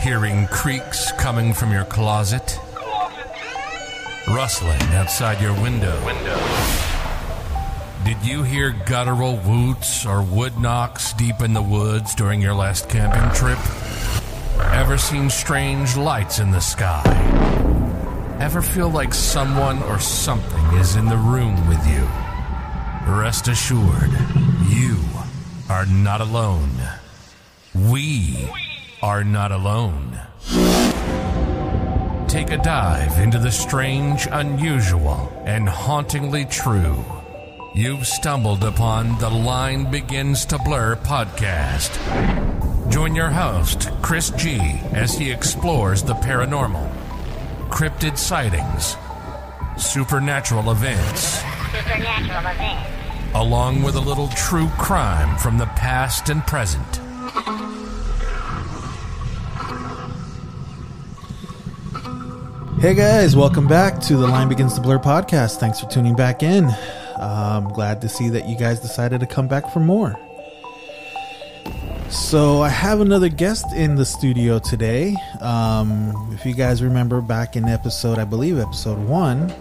Hearing creaks coming from your closet, rustling outside your window. Did you hear guttural woots or wood knocks deep in the woods during your last camping trip? Ever seen strange lights in the sky? Ever feel like someone or something is in the room with you? Rest assured, you are not alone. We are not alone. Take a dive into the strange, unusual, and hauntingly true. You've stumbled upon the Line Begins to Blur podcast. Join your host, Chris G, as he explores the paranormal, cryptid sightings, supernatural events, Supernatural events. along with a little true crime from the past and present. Hey guys, welcome back to the Line Begins to Blur podcast. Thanks for tuning back in. I'm glad to see that you guys decided to come back for more. So, I have another guest in the studio today. Um, if you guys remember back in episode, I believe episode one,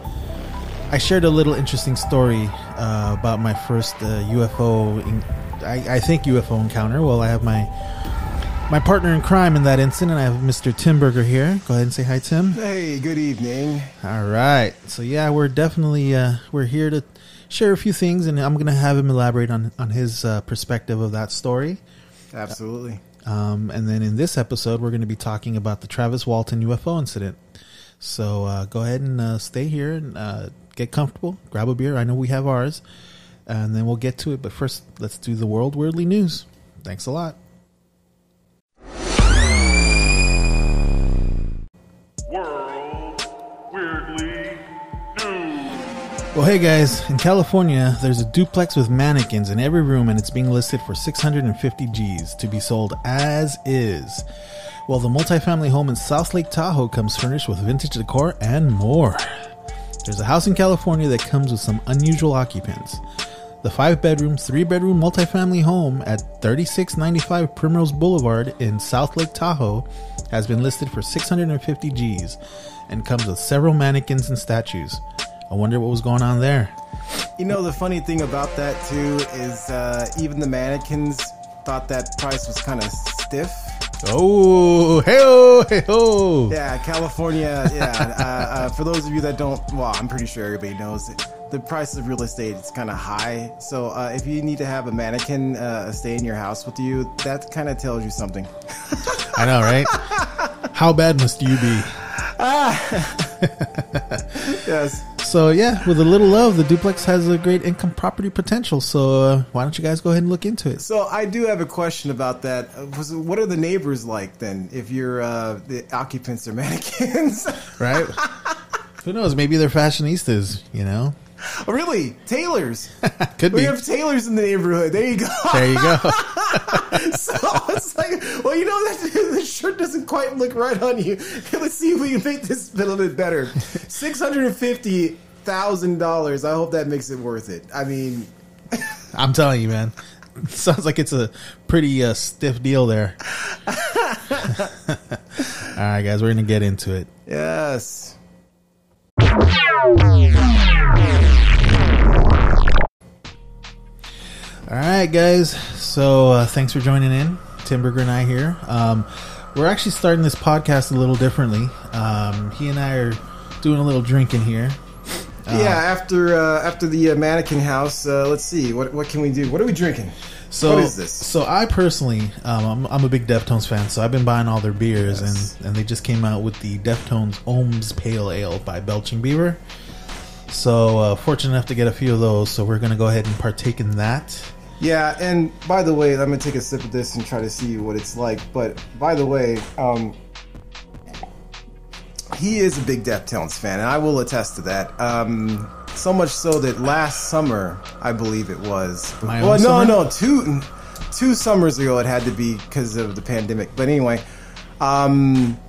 I shared a little interesting story uh, about my first uh, UFO, in, I, I think UFO encounter. Well, I have my my partner in crime in that incident. I have Mr. Tim Burger here. Go ahead and say hi, Tim. Hey, good evening. All right. So yeah, we're definitely uh, we're here to share a few things, and I'm gonna have him elaborate on on his uh, perspective of that story. Absolutely. Um, and then in this episode, we're going to be talking about the Travis Walton UFO incident. So uh, go ahead and uh, stay here and uh, get comfortable. Grab a beer. I know we have ours, and then we'll get to it. But first, let's do the world weirdly news. Thanks a lot. Well, hey guys, in California, there's a duplex with mannequins in every room and it's being listed for 650 G's to be sold as is. Well, the multifamily home in South Lake Tahoe comes furnished with vintage decor and more. There's a house in California that comes with some unusual occupants. The five bedroom, three bedroom multifamily home at 3695 Primrose Boulevard in South Lake Tahoe has been listed for 650 G's and comes with several mannequins and statues. I wonder what was going on there. You know, the funny thing about that, too, is uh, even the mannequins thought that price was kind of stiff. Oh, hey oh, hey oh. Yeah, California, yeah. uh, uh, for those of you that don't, well, I'm pretty sure everybody knows it. The price of real estate is kind of high. So uh, if you need to have a mannequin uh, stay in your house with you, that kind of tells you something. I know, right? How bad must you be? Ah. Yes. So yeah, with a little love, the duplex has a great income property potential. So uh, why don't you guys go ahead and look into it? So I do have a question about that. Uh, What are the neighbors like then? If you're uh, the occupants are mannequins, Right? Who knows? Maybe they're fashionistas. You know, really? Tailors. could We be. have tailors in the neighborhood. There you go. There you go. so it's like, well, you know that the shirt doesn't quite look right on you. Let's see if we can make this a little bit better. Six hundred and fifty thousand dollars. I hope that makes it worth it. I mean, I'm telling you, man. Sounds like it's a pretty uh, stiff deal there. All right, guys, we're gonna get into it. yes. All right, guys. So uh, thanks for joining in. Tim and I here. Um, we're actually starting this podcast a little differently. Um, he and I are doing a little drinking here. yeah. After uh, after the uh, mannequin house, uh, let's see. What what can we do? What are we drinking? So, What is this? So I personally, um, I'm, I'm a big Deftones fan, so I've been buying all their beers, Yes. and and they just came out with the Deftones Ohms Pale Ale by Belching Beaver. So uh, fortunate enough to get a few of those, so we're gonna go ahead and partake in that. Yeah, and by the way, I'm gonna take a sip of this and try to see what it's like. But by the way, um, he is a big Deftones fan, and I will attest to that. Um, so much so that last summer, I believe it was. My well, no, summer? no, two two summers ago, it had to be because of the pandemic. But anyway, um,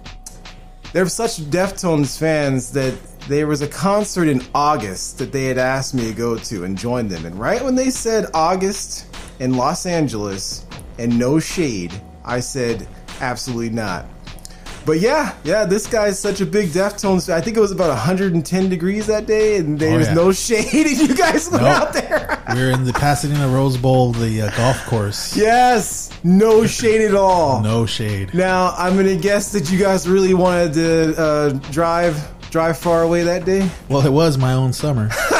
they're such Deftones fans that there was a concert in August that they had asked me to go to and join them. And right when they said August in Los Angeles and no shade, I said, absolutely not. But yeah, yeah, this guy's such a big Deftones. I think it was about 110 degrees that day, and there Oh, was yeah. no shade, and you guys went Nope. out there. We were in the Pasadena Rose Bowl, the uh, golf course. yes, no shade at all. No shade. Now I'm gonna guess that you guys really wanted to uh, drive drive far away that day. Well, it was my own summer.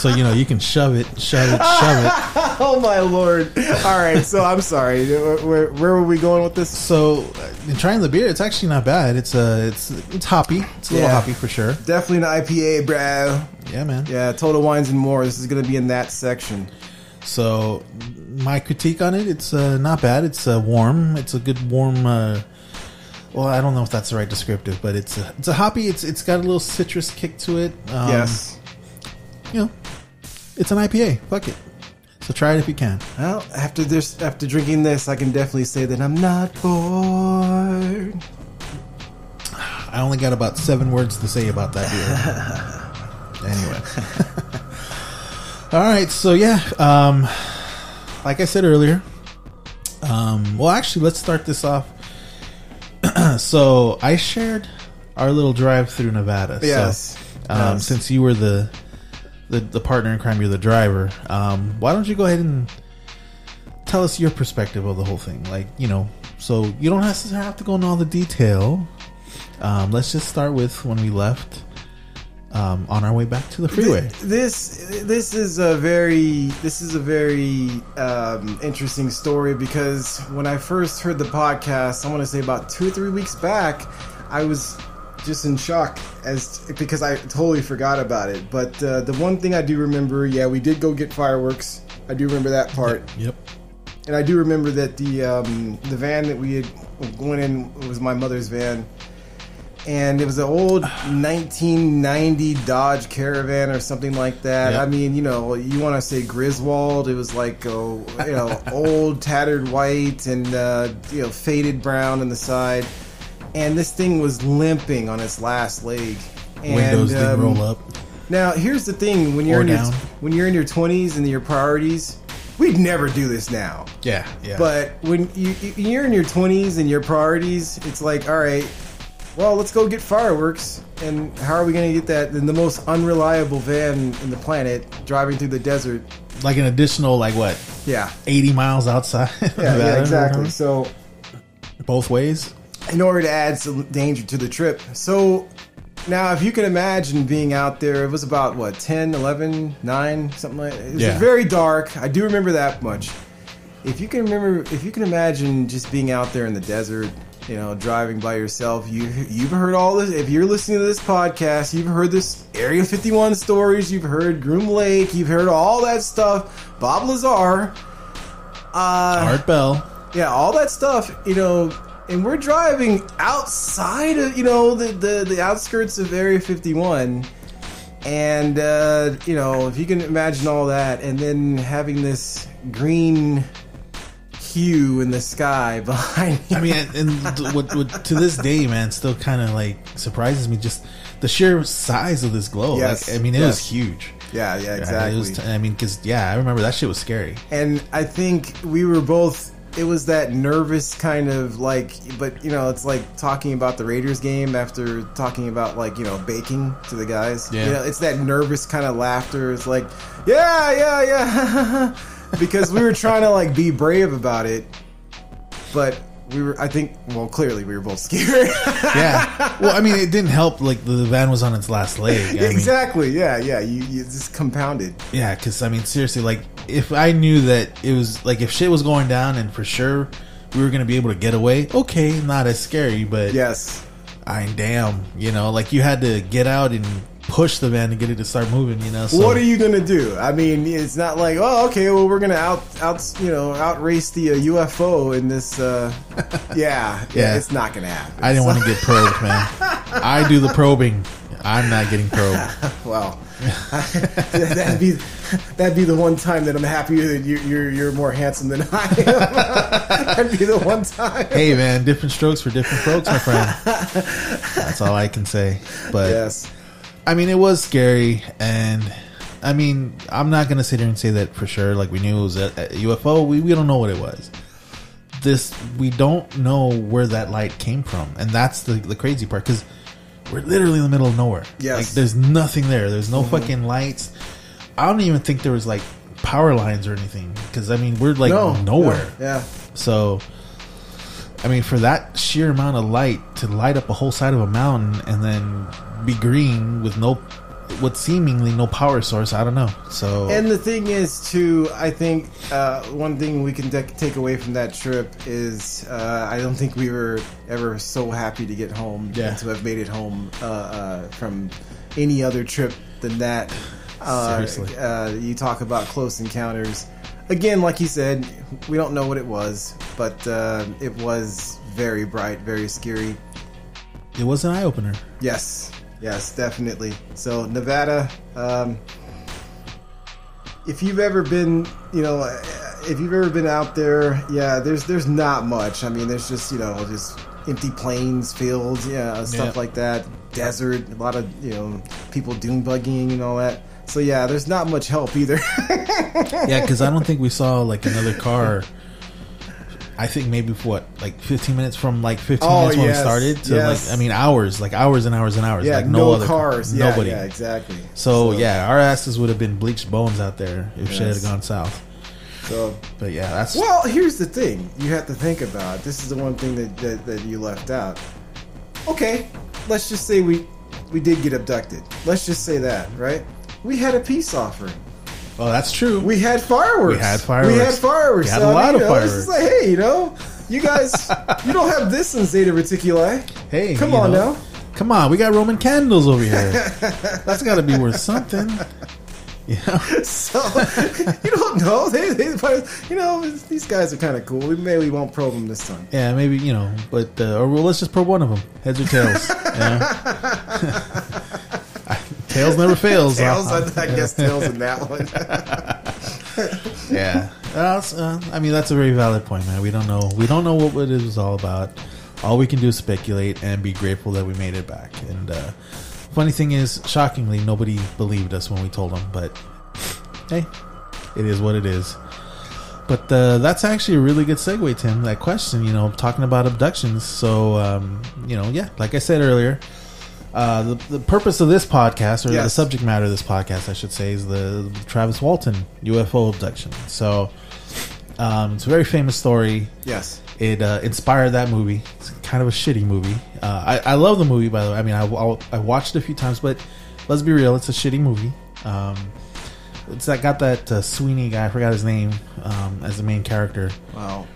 so, you know, you can shove it, shove it, shove it. Oh my lord! All right, so I'm sorry. Where, where, where were we going with this? So, uh, in trying the beer, it's actually not bad. It's uh, it's it's hoppy. It's a little Yeah. hoppy for sure. Definitely an IPA, bro. Yeah, man. Yeah, Total Wines and More. This is gonna be in that section. So, my critique on it, it's uh, not bad. It's uh, warm. It's a good warm. Uh, well, I don't know if that's the right descriptive, but it's a, it's a hoppy. It's it's got a little citrus kick to it. Um, yes. you know, it's an IPA. Fuck it. So try it if you can. Well, after this, after drinking this, I can definitely say that I'm not bored. I only got about seven words to say about that beer. anyway. All right, so yeah, um, like I said earlier, um, well, actually, let's start this off. so I shared our little drive through Nevada. Yes. So, um, Yes. since you were the, the the partner in crime, you're the driver. Um, why don't you go ahead and tell us your perspective of the whole thing? Like, you know, so you don't have to have to go into all the detail. Um, let's just start with when we left um, on our way back to the freeway. This this is a very this is a very um, interesting story because when I first heard the podcast, I want to say about two or three weeks back, I was just in shock as because I totally forgot about it. But uh, the one thing I do remember, yeah, we did go get fireworks. I do remember that part. Yep. And I do remember that the um, the van that we had went in was my mother's van, and it was an old 1990 Dodge Caravan or something like that. Yep. I mean, you know, you want to say Griswold? It was like oh, you know, old tattered white and uh, you know faded brown on the side, and this thing was limping on its last leg. And, Windows didn't um, roll up. now, here's the thing: when you're in your when you're in your 20s and your priorities, we'd never do this now. Yeah, yeah. But when you you- you're in your 20s and your priorities, it's like, all right, well, let's go get fireworks. And how are we going to get that in the most unreliable van in the planet, driving through the desert? like an additional like what, Yeah, eighty miles outside. yeah, yeah, exactly. So, Both ways. In order to add some danger to the trip. So now if you can imagine being out there, it was about what 10, 11, 9, something like it was Yeah. very dark. I do remember that much. If you can remember if you can imagine just being out there in the desert, you know, driving by yourself, you you've heard all this if you're listening to this podcast, you've heard this Area 51 stories, you've heard Groom Lake, you've heard all that stuff. Bob Lazar, uh Art Bell. yeah, all that stuff, you know, and we're driving outside of, you know, the, the, the outskirts of Area 51. And, uh, you know, if you can imagine all that, and then having this green hue in the sky behind you. I mean, and, and what, what to this day, man, still kind of like surprises me. Just the sheer size of this glow. Yes, Like, I mean, it was huge. yeah, yeah, exactly. It was t- I mean, because yeah, I remember that shit was scary. and I think we were both. It was that nervous kind of like, but you know, it's like talking about the Raiders game after talking about like you know baking to the guys. Yeah. you know, it's that nervous kind of laughter. It's like, yeah, yeah, yeah, because we were trying to like be brave about it, but we were. I think, well, clearly we were both scared. Yeah. well, I mean, it didn't help. Like the van was on its last leg. I mean, exactly. Yeah, yeah. You, you just compounded. Yeah, because I mean, seriously, like if I knew that it was like if shit was going down and for sure we were gonna be able to get away, okay, not as scary, but Yes. I damn, you know, like you had to get out and push the van to get it to start moving, you know. So, what are you gonna do? I mean, it's not like, oh, okay, well, we're gonna out, out, you know, outrace the uh, UFO in this. Uh, yeah, yeah, it's not gonna happen. I didn't want to get probed, man. I do the probing. I'm not getting probed. Well, that'd be that'd be the one time that I'm happy that you, you're you're more handsome than I am. that'd be the one time. Hey, man, different strokes for different folks, my friend. That's all I can say. But Yes. I mean, it was scary, and I mean, I'm not gonna sit here and say that for sure. Like we knew it was a, a UFO. We we don't know what it was, this we don't know where that light came from, and that's the the crazy part because we're literally in the middle of nowhere. Yes. like there's nothing there. There's no mm-hmm. fucking lights. I don't even think there was like power lines or anything because I mean we're like no, nowhere. Yeah. So, I mean, for that sheer amount of light to light up a whole side of a mountain and then be green with no, with seemingly no power source, I don't know. So, And the thing is, too, I think uh, one thing we can de- take away from that trip is uh, I don't think we were ever so happy to get home Yeah. and to have made it home uh, uh, from any other trip than that. Uh, Seriously. uh, you talk about close encounters. Again, like you said, we don't know what it was, but uh, it was very bright, very scary. it was an eye opener. Yes, yes, definitely. So Nevada, um, if you've ever been, you know, if you've ever been out there, yeah, there's there's not much. I mean, there's just you know just empty plains, fields, yeah, stuff Yeah. like that, desert, a lot of you know people dune buggying and all that. So yeah, there's not much help either. Yeah, because I don't think we saw like another car. I think maybe for what, like 15 minutes from like 15 Oh, minutes when yes, we started to yes. like, I mean, hours, like hours and hours and hours. yeah, like no, no, other cars. Yeah, nobody. yeah, exactly. So, yeah, our asses would have been bleached bones out there if shit had gone south. So But yeah, that's Well, here's the thing you have to think about. This is the one thing that, that, that you left out. Okay, let's just say we we did get abducted. Let's just say that, right? We had a peace offering. Oh, that's true. We had fireworks. We had fireworks. We had fireworks. We had So, a lot I mean, of you know, It's fireworks. like, hey, you know, you guys, you don't have this in Zeta Reticuli. hey, come on know, now. Come on, we got Roman candles over here. that's got to be worth something. You know? So you don't know. They, they, you know, these guys are kind of cool. We maybe we won't probe them this time. Yeah, maybe you know, but uh, or well, let's just probe one of them, heads or tails. you know? Tails never fails. Tails? I, I guess tails in that one. yeah. Uh, uh, I mean, that's a very valid point, man. We don't know. We don't know what, what it was all about. All we can do is speculate and be grateful that we made it back. And uh, funny thing is, shockingly, nobody believed us when we told them. But hey, it is what it is. But uh, that's actually a really good segue, Tim. That question, you know, talking about abductions. So, um, you know, yeah, like I said earlier, uh, the, the purpose of this podcast, or the subject matter of this podcast, I should say, is the Travis Walton UFO abduction. So, um, it's a very famous story. yes. It uh, inspired that movie. It's kind of a shitty movie. Uh, I, I love the movie, by the way. I mean, I, I, I watched it a few times, but let's be real, it's a shitty movie. Um, it's that got that uh, Sweeney guy. I forgot his name um, as the main character. Wow.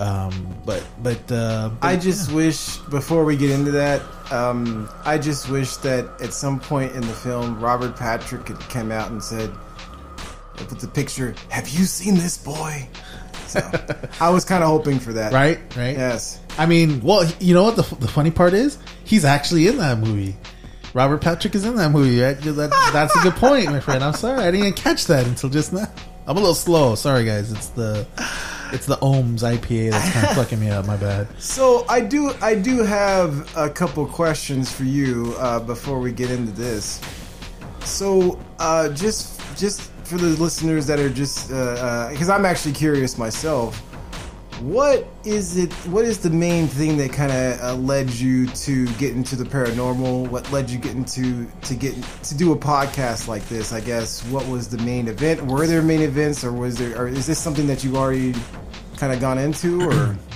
Um, but but, uh, but I just wish before we get into that, um, I just wish that at some point in the film, Robert Patrick had come out and said, "Put the picture. Have you seen this boy?" So I was kind of hoping for that. right right. Yes. I mean, well, you know what the, the funny part is? He's actually in that movie. Robert Patrick is in that movie. Right? That, that's a good point, my friend. I'm sorry, I didn't catch that until just now. I'm a little slow. Sorry, guys. It's the it's the Ohms IPA that's kind of fucking me up. My bad. So I do, I do have a couple questions for you uh, before we get into this. So uh, just, just for the listeners that are just, because I'm actually curious myself, what is it? What is the main thing that kind of uh, led you to get into the paranormal? What led you get into to get to do a podcast like this? I guess what was the main event? Were there main events, or was there? Or is this something that you've already kind of gone into, or?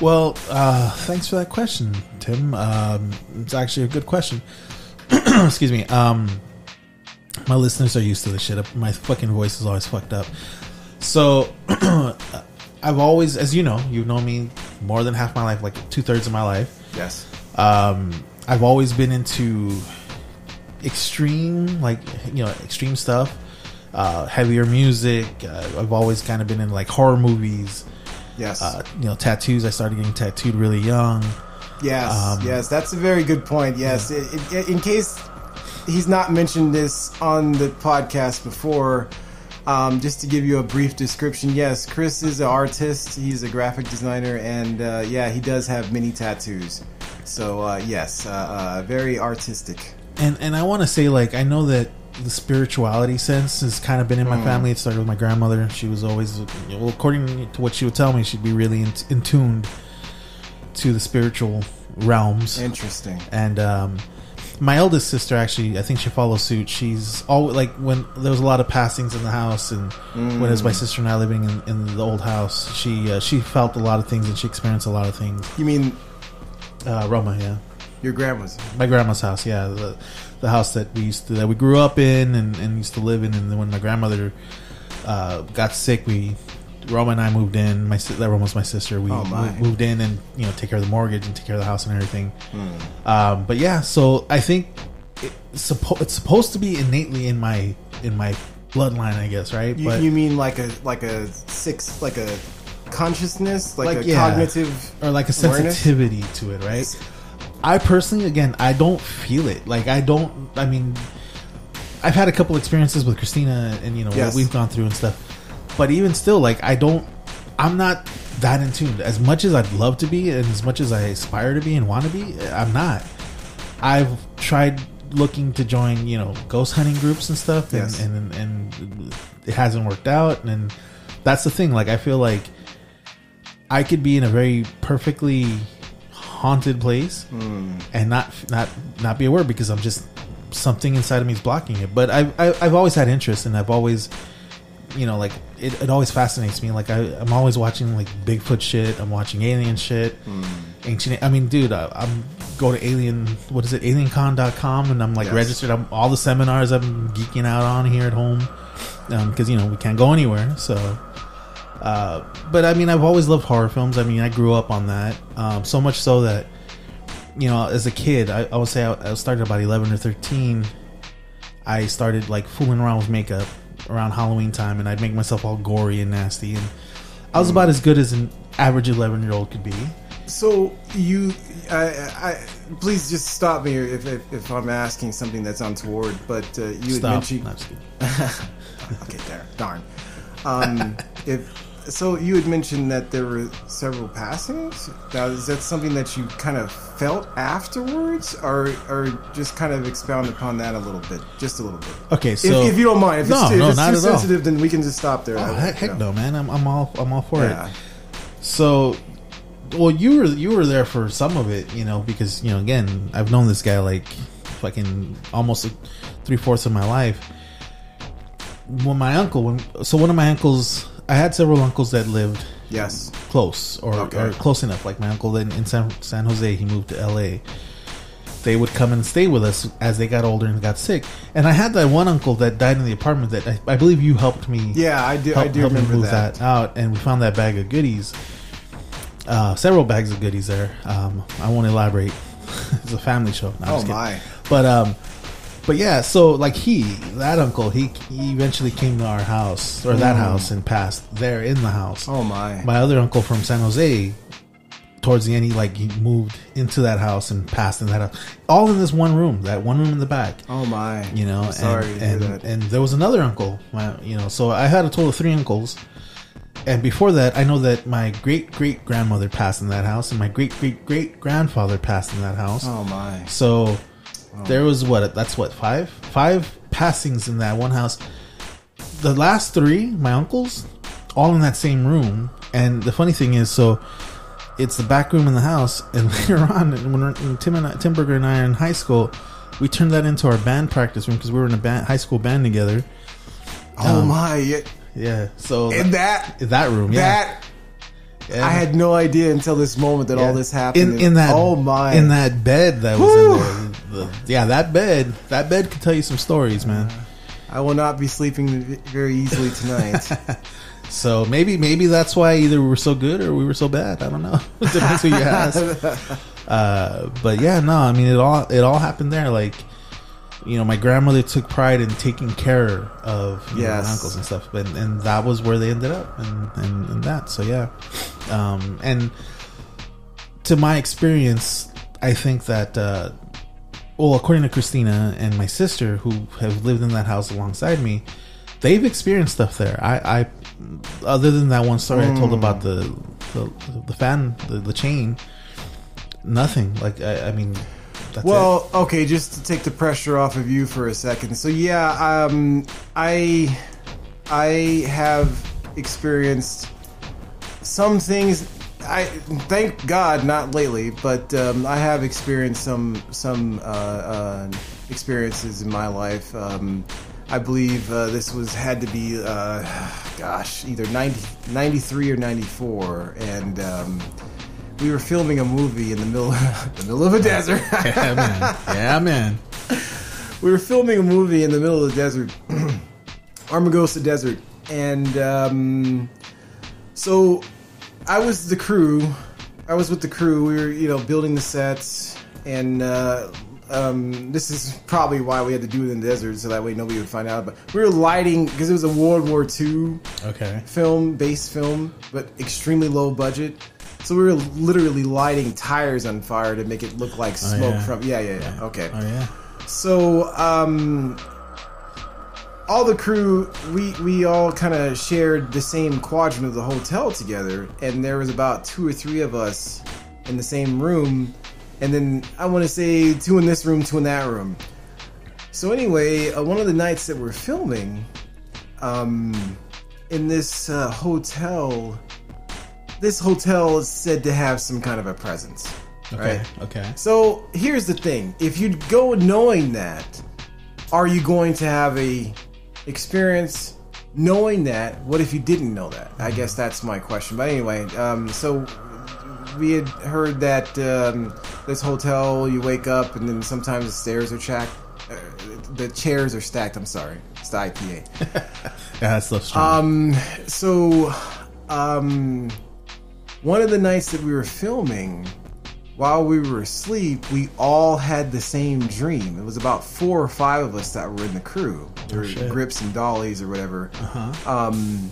Well, uh, thanks for that question, Tim. Um, it's actually a good question. Excuse me. Um, my listeners are used to this shit. My fucking voice is always fucked up. So, I've always, as you know, you've known me more than half my life, like two thirds of my life. Yes. Um, I've always been into extreme, like you know, extreme stuff, uh, heavier music. Uh, I've always kind of been in like horror movies. Yes. Uh, you know, tattoos. I started getting tattooed really young. yes. um, yes. That's a very good point. Yes. It, it, in case he's not mentioned this on the podcast before, um, just to give you a brief description, yes, Chris is an artist. He's a graphic designer, and uh, yeah, he does have many tattoos. So uh, yes, uh, uh, very artistic. And and I want to say like I know that the spirituality sense has kind of been in Mm. my family. It started with my grandmother. She was always, well, according to what she would tell me, she'd be really in, in tuned to the spiritual realms. Interesting. And um, my eldest sister, actually, I think she follows suit. She's all like when there was a lot of passings in the house, and when it was my sister and I living in, in the old house, she uh, she felt a lot of things and she experienced a lot of things. You mean Uh, Roma, yeah. your grandma's? My grandma's house, yeah, the the house that we used to that we grew up in and, and used to live in. And then when my grandmother uh, got sick, we Roma and I moved in. My that Roma was my sister. We Oh, my. moved in and you know take care of the mortgage and take care of the house and everything. Um, but yeah, so I think it's, suppo- it's supposed to be innately in my in my bloodline, I guess, right? You, but you mean like a like a six like a consciousness like, Like, a yeah. cognitive or like a awareness? sensitivity to it, right? I personally, again, I don't feel it. Like I don't. I mean, I've had a couple experiences with Christina, and you know Yes. what we've gone through and stuff. But even still, like I don't. I'm not that in tune. As much as I'd love to be, and as much as I aspire to be and want to be, I'm not. I've tried looking to join, you know, ghost hunting groups and stuff, and Yes. and, and it hasn't worked out. And that's the thing. Like I feel like I could be in a very perfectly haunted place mm. and not not not be aware because I'm just something inside of me is blocking it. But I've I've always had interest and I've always you know like it, it always fascinates me. Like I I'm always watching like Bigfoot shit. I'm watching alien shit. Ancient. I mean, dude, I, I'm go to alien. What is it? AlienCon.com, and I'm like Yes. registered. I'm all the seminars I'm geeking out on here at home because you know we can't go anywhere. So uh, but I mean, I've always loved horror films. I mean, I grew up on that. Um, so much so that, you know, as a kid, I, I would say I, I started about 11 or 13. I started like fooling around with makeup around Halloween time and I'd make myself all gory and nasty. And I was about as good as an average 11 year old could be. So you, I, I, please just stop me if, if, if I'm asking something that's untoward. But uh, you had Stop. mentioned, I'm just okay, there, darn. Um, if so, you had mentioned that there were several passings. Now, is that something that you kind of felt afterwards, or or just kind of expound upon that a little bit, just a little bit? Okay, If, so. if you don't mind, if No, it's, if no, it's not too at all. sensitive, then we can just stop there. Oh, heck, heck no, man! I'm, I'm all I'm all for Yeah. it. So, well, you were you were there for some of it, you know, because you know, again, I've known this guy like fucking almost three fourths of my life. When my uncle, when so one of my uncles, I had several uncles that lived Yes. close or, Okay. or close enough. Like my uncle in, in San, San Jose, he moved to L.A. They would come and stay with us as they got older and got sick. And I had that one uncle that died in the apartment that I, I believe you helped me Yeah, I do. I help- do help remember move that. out, and we found that bag of goodies. Uh, several bags of goodies there. Um, I won't elaborate. it's a family show. No, Oh my! But um, but yeah. So like he, that uncle, he, he eventually came to our house or that house and passed there in the house. Mm. Oh my! My other uncle from San Jose, towards the end, he like he moved into that house and passed in that house, all in this one room. That one room in the back Oh my! you know I'm sorry and to hear and, that. and there was another uncle my, you know so i had a total of three uncles and before that i know that my great great grandmother passed in that house and my great great great grandfather passed in that house oh my! so there was what that's what five? Five passings in that one house. The last three my uncles all in that same room. And the funny thing is so it's the back room in the house. And later on when, when tim and I, tim Burger and i are in high school we turned that into our band practice room because we were in a band, high school band together. Oh Um, my! Yeah, so and that? that room yeah. That And I had no idea until this moment that all this happened. in in that oh my! in that bed that was in there the- yeah that bed that bed could tell you some stories man I will not be sleeping very easily tonight. So maybe maybe that's why either we were so good or we were so bad. I don't know. Depends who you ask. Uh, but yeah, no, I mean it all it all happened there. Like you know, my grandmother took pride in taking care of you know, my uncles and stuff, and and that was where they ended up, and and, and that. So yeah, um, and to my experience, I think that. Uh, well, according to Christina and my sister, who have lived in that house alongside me, they've experienced stuff there. I, I other than that one story I told about the the, the fan, the, the chain, nothing. Like I, I mean, That's Well, okay, just to take the pressure off of you for a second. So yeah, um, I I have experienced some things. I thank God not lately, but um, I have experienced some some uh, uh, experiences in my life. Um, I believe uh, this was had to be, uh, gosh, either 90, 93 or ninety four, and. We were filming a movie in the middle, the middle of a desert. Yeah, man. Yeah, man. we were filming a movie in the middle of the desert, Armagosa Desert, and um, so I was the crew. I was with the crew. We were, you know, building the sets, and uh, um, this is probably why we had to do it in the desert, so that way nobody would find out. But we were lighting because it was a World War II Okay. film, base film, but extremely low budget. So we were literally lighting tires on fire to make it look like smoke yeah. from. Yeah, yeah, yeah. Okay. Oh yeah. So, um, all the crew, we we all kind of shared the same quadrant of the hotel together, and there was about two or three of us in the same room, and then I want to say two in this room, two in that room. So anyway, uh, one of the nights that we're filming, um, in this uh, hotel, this hotel is said to have some kind of a presence. Okay. Right? Okay. So here's the thing: if you go knowing that, are you going to have a experience knowing that? What if you didn't know that? I guess that's my question. But anyway, um, so we had heard that um, this hotel, you wake up and then sometimes the stairs are stacked. Uh, the chairs are stacked. I'm sorry, it's the IPA. Yeah, that stuff's strong. Um, so, um, one of the nights that we were filming, while we were asleep, we all had the same dream. It was about four or five of us that were in the crew, or shit. grips and dollies or whatever. Uh Um,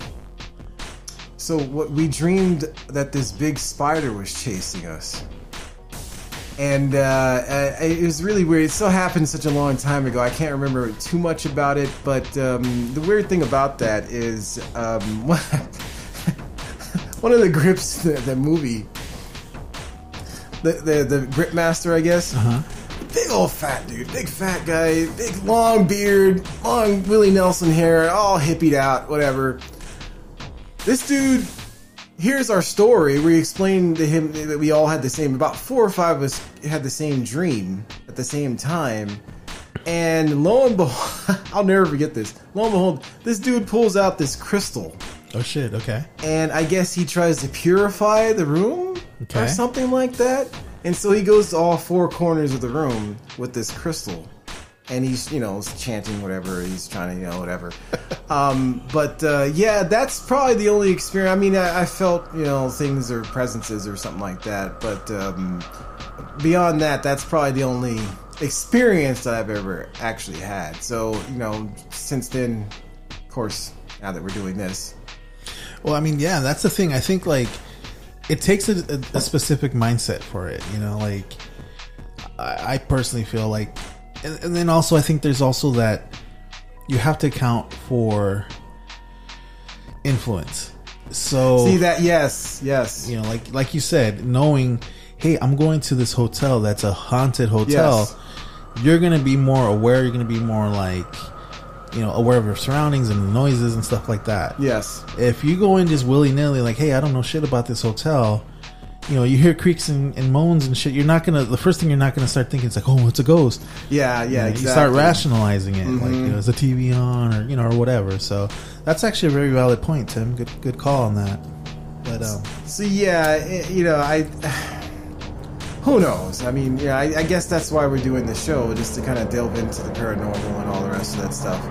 so what we dreamed that this big spider was chasing us. And uh, uh, it was really weird. It still happened such a long time ago. I can't remember too much about it. But um, the weird thing about that is um, one of the grips, the, the movie, the, the the grip master, I guess. Uh-huh. Big old fat dude, big fat guy, big long beard, long Willie Nelson hair, all hippied out, whatever. This dude here's our story. We explained to him that we all had the same, about four or five of us had the same dream at the same time. And lo and behold, I'll never forget this. Lo and behold, this dude pulls out this crystal. Oh shit. Okay. And I guess he tries to purify the room Okay. or something like that. And so he goes to all four corners of the room with this crystal. And he's, you know, chanting whatever he's trying to, you know, whatever. um, but uh, yeah, that's probably the only experience. I mean, I, I felt, you know, things or presences or something like that. But um, beyond that, that's probably the only experience that I've ever actually had. So, you know, since then, of course, now that we're doing this, Well, I mean, yeah, that's the thing. I think like it takes a, a, a specific mindset for it. You know, like I, I personally feel like, and, and then also I think there's also that you have to account for influence. So see that? Yes, yes. you know, like like you said, knowing, hey, I'm going to this hotel that's a haunted hotel. Yes. You're gonna be more aware. You're gonna be more like, you know, aware of your surroundings and the noises and stuff like that. Yes. If you go in just willy nilly, like, hey, I don't know shit about this hotel, you know, you hear creaks and, and moans and shit. You're not gonna. The first thing you're not gonna start thinking is like, oh, it's a ghost. Yeah, yeah, You know, exactly. You start rationalizing it, like, Mhm. you know, is the TV on or you know, or whatever. So that's actually a very valid point, Tim. Good, good call on that. But um, So yeah, it, you know, I. Who knows? I mean, yeah, I, I guess that's why we're doing the show, just to kind of delve into the paranormal and all the rest of that stuff.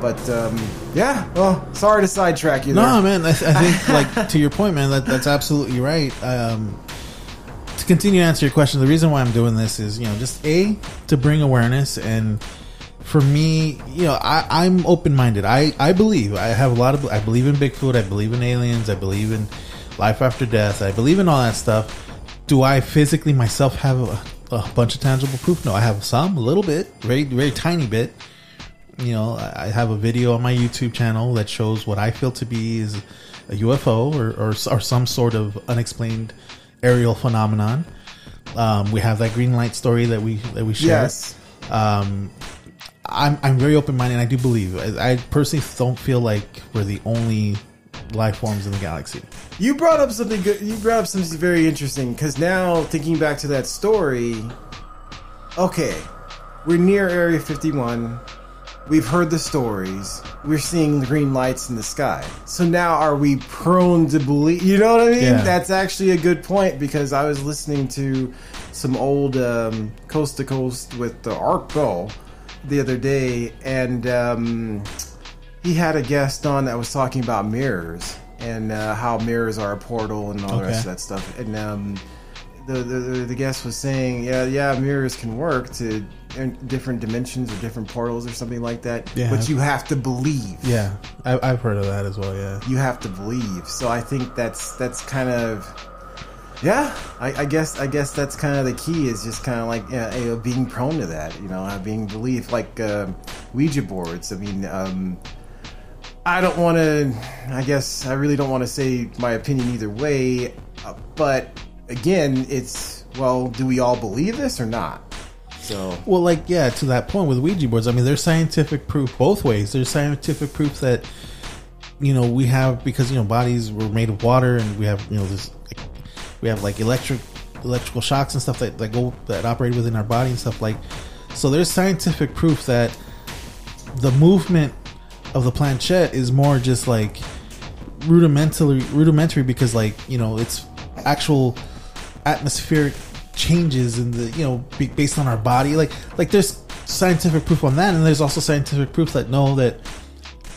But um, yeah, well, sorry to sidetrack you. There. No, man. I, I think, like to your point, man. That that's absolutely right. Um, to continue to answer your question, the reason why I'm doing this is, you know, just a to bring awareness, and for me, you know, I, I'm open minded. I I believe I have a lot of. I believe in Bigfoot. I believe in aliens. I believe in life after death. I believe in all that stuff. Do I physically myself have a, a bunch of tangible proof? No, I have some, a little bit, very very tiny bit you know, I have a video on my YouTube channel that shows what I feel to be is a UFO or, or, or some sort of unexplained aerial phenomenon. Um, we have that green light story that we that we share. Yes. Um, I'm I'm very open minded. I do believe. I, I personally don't feel like we're the only life forms in the galaxy. You brought up something good. You brought up something very interesting because now thinking back to that story, okay, we're near Area 51. We've heard the stories. We're seeing the green lights in the sky. So now are we prone to believe? You know what I mean? Yeah. That's actually a good point because I was listening to some old um, Coast to Coast with the Art Bell the other day, and um, he had a guest on that was talking about mirrors and uh, how mirrors are a portal and all the rest of that stuff. And um, the, the the guest was saying, yeah, yeah, mirrors can work to in different dimensions or different portals or something like that. Yeah. But you have to believe. Yeah, I, I've heard of that as well. Yeah. You have to believe. So I think that's that's kind of. Yeah, I, I guess I guess that's kind of the key is just kind of like you know, being prone to that, you know, uh, being belief like uh, Ouija boards. I mean, um, I don't want to. I guess I really don't want to say my opinion either way. Uh, but again, it's well, do we all believe this or not? So Well, like yeah, to that point with Ouija boards, I mean, there's scientific proof both ways. There's scientific proof that you know we have because you know bodies were made of water, and we have you know this we have like electric electrical shocks and stuff that that go that operate within our body and stuff like. So there's scientific proof that the movement of the planchette is more just like rudimentary rudimentary because like you know it's actual atmospheric changes in the you know be- based on our body like like there's scientific proof on that and there's also scientific proof that know that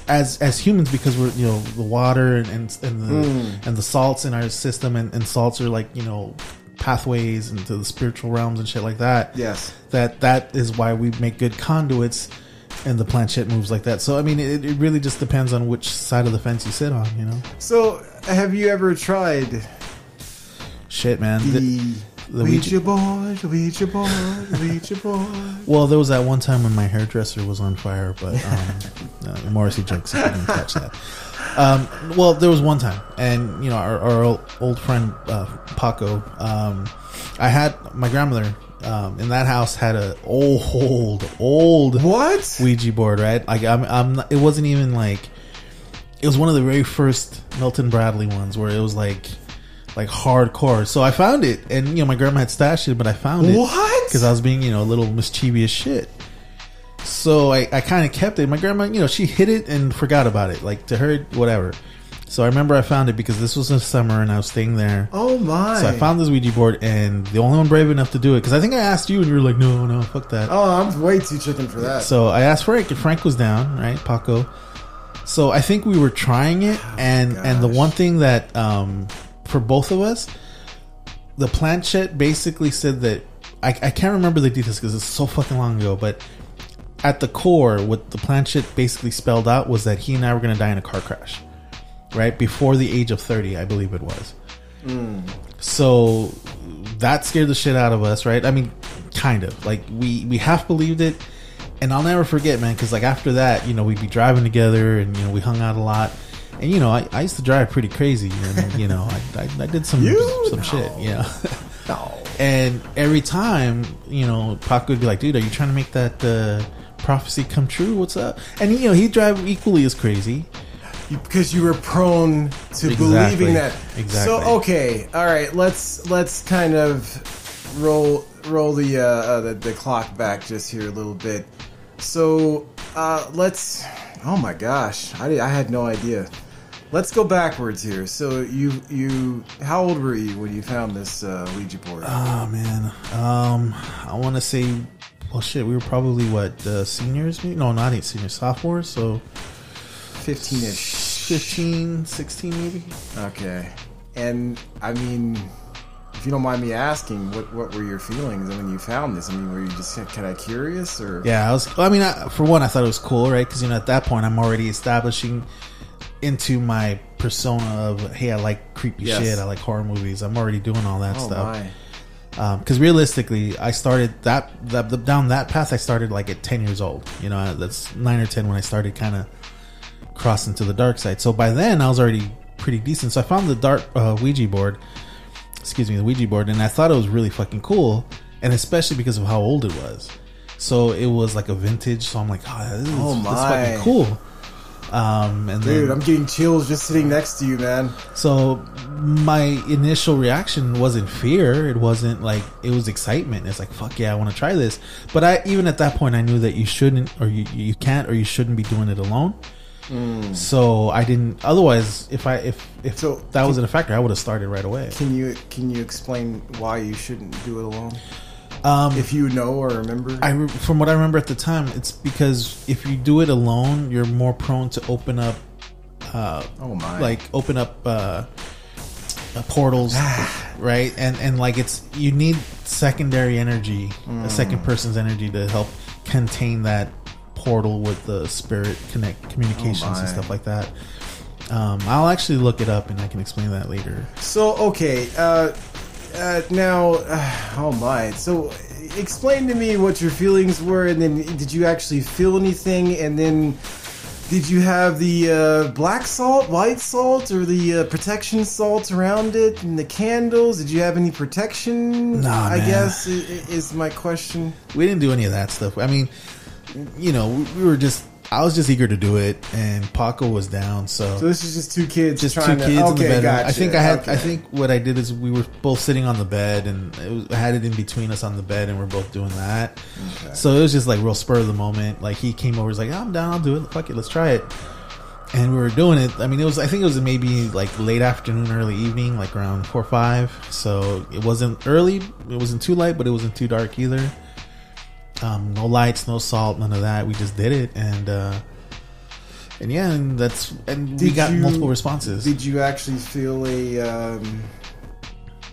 as as humans because we're you know the water and and, and the mm. and the salts in our system and, and salts are like you know pathways into the spiritual realms and shit like that Yes. that that is why we make good conduits and the planchette moves like that so i mean it, it really just depends on which side of the fence you sit on you know so have you ever tried shit man the, The- Ouija Ouija- board, Ouija board, Ouija board? Well, there was that one time when my hairdresser was on fire, but um, uh, Morrissey jokes you didn't catch that. Um, well, there was one time, and you know, our, our old, old friend uh, Paco. Um, I had my grandmother um, in that house had a old, old What? Ouija board, right? Like I'm, I'm not, it wasn't even like it was one of the very first Milton Bradley ones where it was like like hardcore. So I found it, and you know my grandma had stashed it, but I found it What? because I was being you know a little mischievous shit. So I, I kind of kept it. My grandma, you know, she hid it and forgot about it. Like to her, whatever. So I remember I found it because this was in summer and I was staying there. Oh my! So I found this Ouija board, and the only one brave enough to do it because I think I asked you, and you were like, "No, no, fuck that." Oh, I'm way too chicken for that. So I asked Frank, and Frank was down, right? Paco. So I think we were trying it, and and the one thing that um, for both of us, the planchette basically said that I, I can't remember the details because it's so fucking long ago, but at the core, what the planchette basically spelled out was that he and I were going to die in a car crash, right before the age of thirty, I believe it was. So that scared the shit out of us, right? I mean, kind of like we we half believed it, and I'll never forget, man, because like after that, you know, we'd be driving together, and you know, we hung out a lot, and you know, I, I used to drive pretty crazy, and you know, I, I, I did some You? some shit, you know. no. And every time, you know, Pac would be like, "Dude, are you trying to make that uh, prophecy come true? What's up?" And you know, he'd drive equally as crazy. You- because you were prone to Exactly. believing that. Exactly. So okay, all right. Let's let's kind of roll roll the uh, uh, the, the clock back just here a little bit. So uh, let's. Oh my gosh, I, I had no idea. Let's go backwards here. So you you how old were you when you found this uh, Ouija board? Oh man, um, I want to say, well, shit, we were probably what uh, seniors? No, not seniors, sophomores. So Fifteen ish. 15, 16 maybe. Okay. And I mean, if you don't mind me asking, what what were your feelings when you found this? I mean, were you just kind of curious, or Yeah, I was. I mean, I, for one, I thought it was cool, right? Because you know, at that point, I'm already establishing into my persona of hey, I like creepy Yes. shit, I like horror movies. I'm already doing all that Oh stuff. my! Um, because realistically, I started that, that the, down that path. I started like at ten years old. You know, that's nine or ten when I started kind of crossing to the dark side. So by then, I was already pretty decent. So I found the dark uh, Ouija board, excuse me, the Ouija board, and I thought it was really fucking cool, and especially because of how old it was. So it was like a vintage. So I'm like, oh, this is, Oh, this is my. fucking cool. Um, and Dude, then, I'm getting chills just sitting next to you, man. so my initial reaction wasn't fear. It wasn't like it was excitement. It's like fuck yeah, I want to try this. But I even at that point I knew that you shouldn't or you you can't or you shouldn't be doing it alone. So I didn't. Otherwise, if I if if. So, that wasn't a factor, I would have started right away. Can you can you explain why you shouldn't do it alone? Um, If you know or remember, I from what I remember at the time, it's because if you do it alone, you're more prone to open up, uh, oh my, like open up uh, uh, portals, right? And and like it's you need secondary energy, a second person's energy to help contain that portal with the spirit connect communications Oh, and stuff like that. Um, I'll actually look it up and I can explain that later. So okay, uh, uh, now, uh, oh my. So explain to me what your feelings were, and then did you actually feel anything? And then did you have the uh, black salt, white salt, or the uh, protection salt around it, and the candles? Did you have any protection? Nah, I man. guess is my question. we didn't do any of that stuff. I mean, you know, we, we were just. I was just eager to do it, and Paco was down. So, So this is just two kids, just two trying kids to. in the bedroom. gotcha. I think I had. Okay. I think what I did is we were both sitting on the bed, and it was, I had it in between us on the bed, and we're both doing that. So it was just like real spur of the moment. Like he came over, was like, "I'm down. I'll do it. Fuck it, let's try it." And we were doing it. I mean, it was. I think it was maybe like late afternoon, early evening, like around four or five. So it wasn't early. It wasn't too light, but it wasn't too dark either. Um, no lights, no salt, none of that. We just did it, and uh, and yeah, and that's and we got you- multiple responses. Did you actually feel a um,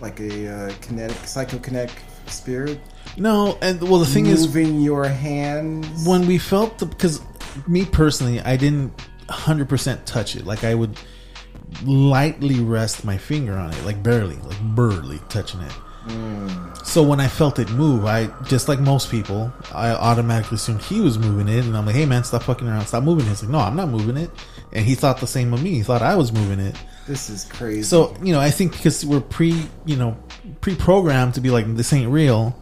like a uh, kinetic psychokinetic spirit no, and well, the thing is, moving your hands? when we felt the because me personally, I didn't hundred percent touch it. Like I would lightly rest my finger on it, like barely, like barely touching it. So when I felt it move, I just like most people, I automatically assumed he was moving it, and I'm like, "Hey man, stop fucking around, stop moving it." He's like, "No, I'm not moving it," and he thought the same of me. He thought I was moving it. this is crazy. So you know, I think because we're pre, you know, pre-programmed to be like this ain't real,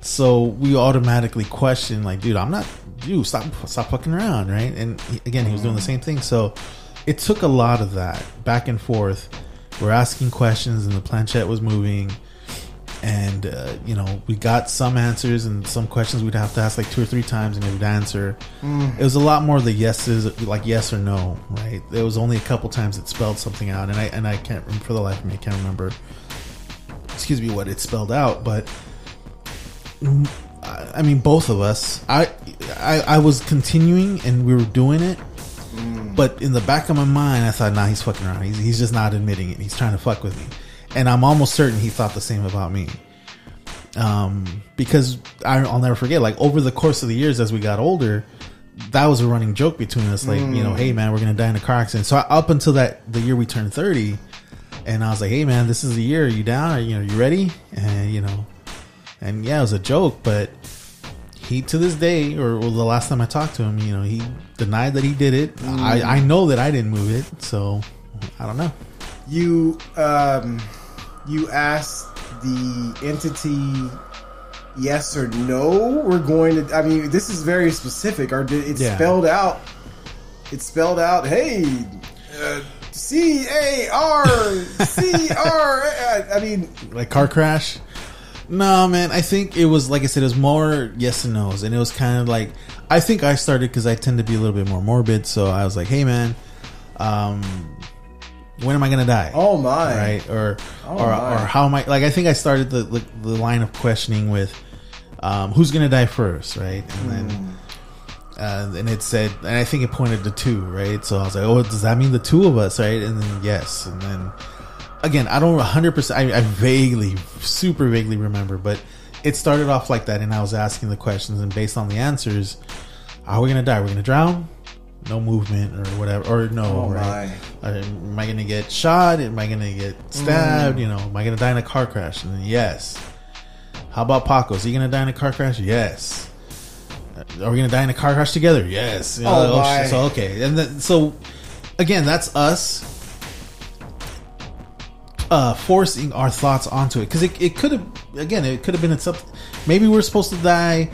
so we automatically question like, dude, I'm not, dude, stop, stop fucking around, right? And he, again, he was doing the same thing. So it took a lot of that back and forth. We're asking questions, and the planchette was moving. And uh, you know, we got some answers, and some questions we'd have to ask like two or three times, and it would answer. It was a lot more the yeses, like yes or no, right? There was only a couple times it spelled something out, and I and I can't for the life of me, I can't remember. Excuse me, what it spelled out, but mm, I I mean, both of us. I, I I was continuing, and we were doing it, but in the back of my mind, I thought, nah, he's fucking around. He's, he's just not admitting it. He's trying to fuck with me. And I'm almost certain he thought the same about me. Um, because I, I'll never forget, like, over the course of the years as we got older, that was a running joke between us. Like, you know, hey, man, we're going to die in a car accident. So up until that, the year we turned 30, and I was like, hey, man, this is the year. Are you down? Are you know, you ready? And, you know, and yeah, it was a joke, but he to this day, or well, the last time I talked to him, you know, he denied that he did it. I, I know that I didn't move it, so I don't know. you um, you asked the entity yes or no. We're going to. I mean, this is very specific. Or did it Yeah. spelled out? It spelled out. Hey. Uh, C A R C R. I mean, Like car crash. No, man. I think it was like I said. It was more yes and no's, and it was kind of like I think I started because I tend to be a little bit more morbid. So I was like, "Hey, man, um, when am I gonna die?" oh my! right or Oh, or, my. or how am I like I think I started the the, the line of questioning with um, who's gonna die first right and then Hmm. uh, and it said and I think it pointed to two right so I was like oh does that mean the two of us right and then yes and then again I don't 100% I, I vaguely super vaguely remember but it started off like that and I was asking the questions and based on the answers are we gonna die we're gonna drown no movement or whatever or no Oh, right am I going to get shot? Am I going to get stabbed? You know, am I going to die in a car crash? And yes. How about Paco? Is he going to die in a car crash? Yes. Are we going to die in a car crash together? Yes. You know, Oh, shit. my. So okay, and then, so again, that's us uh, forcing our thoughts onto it because it, it could have again it could have been something maybe we're supposed to die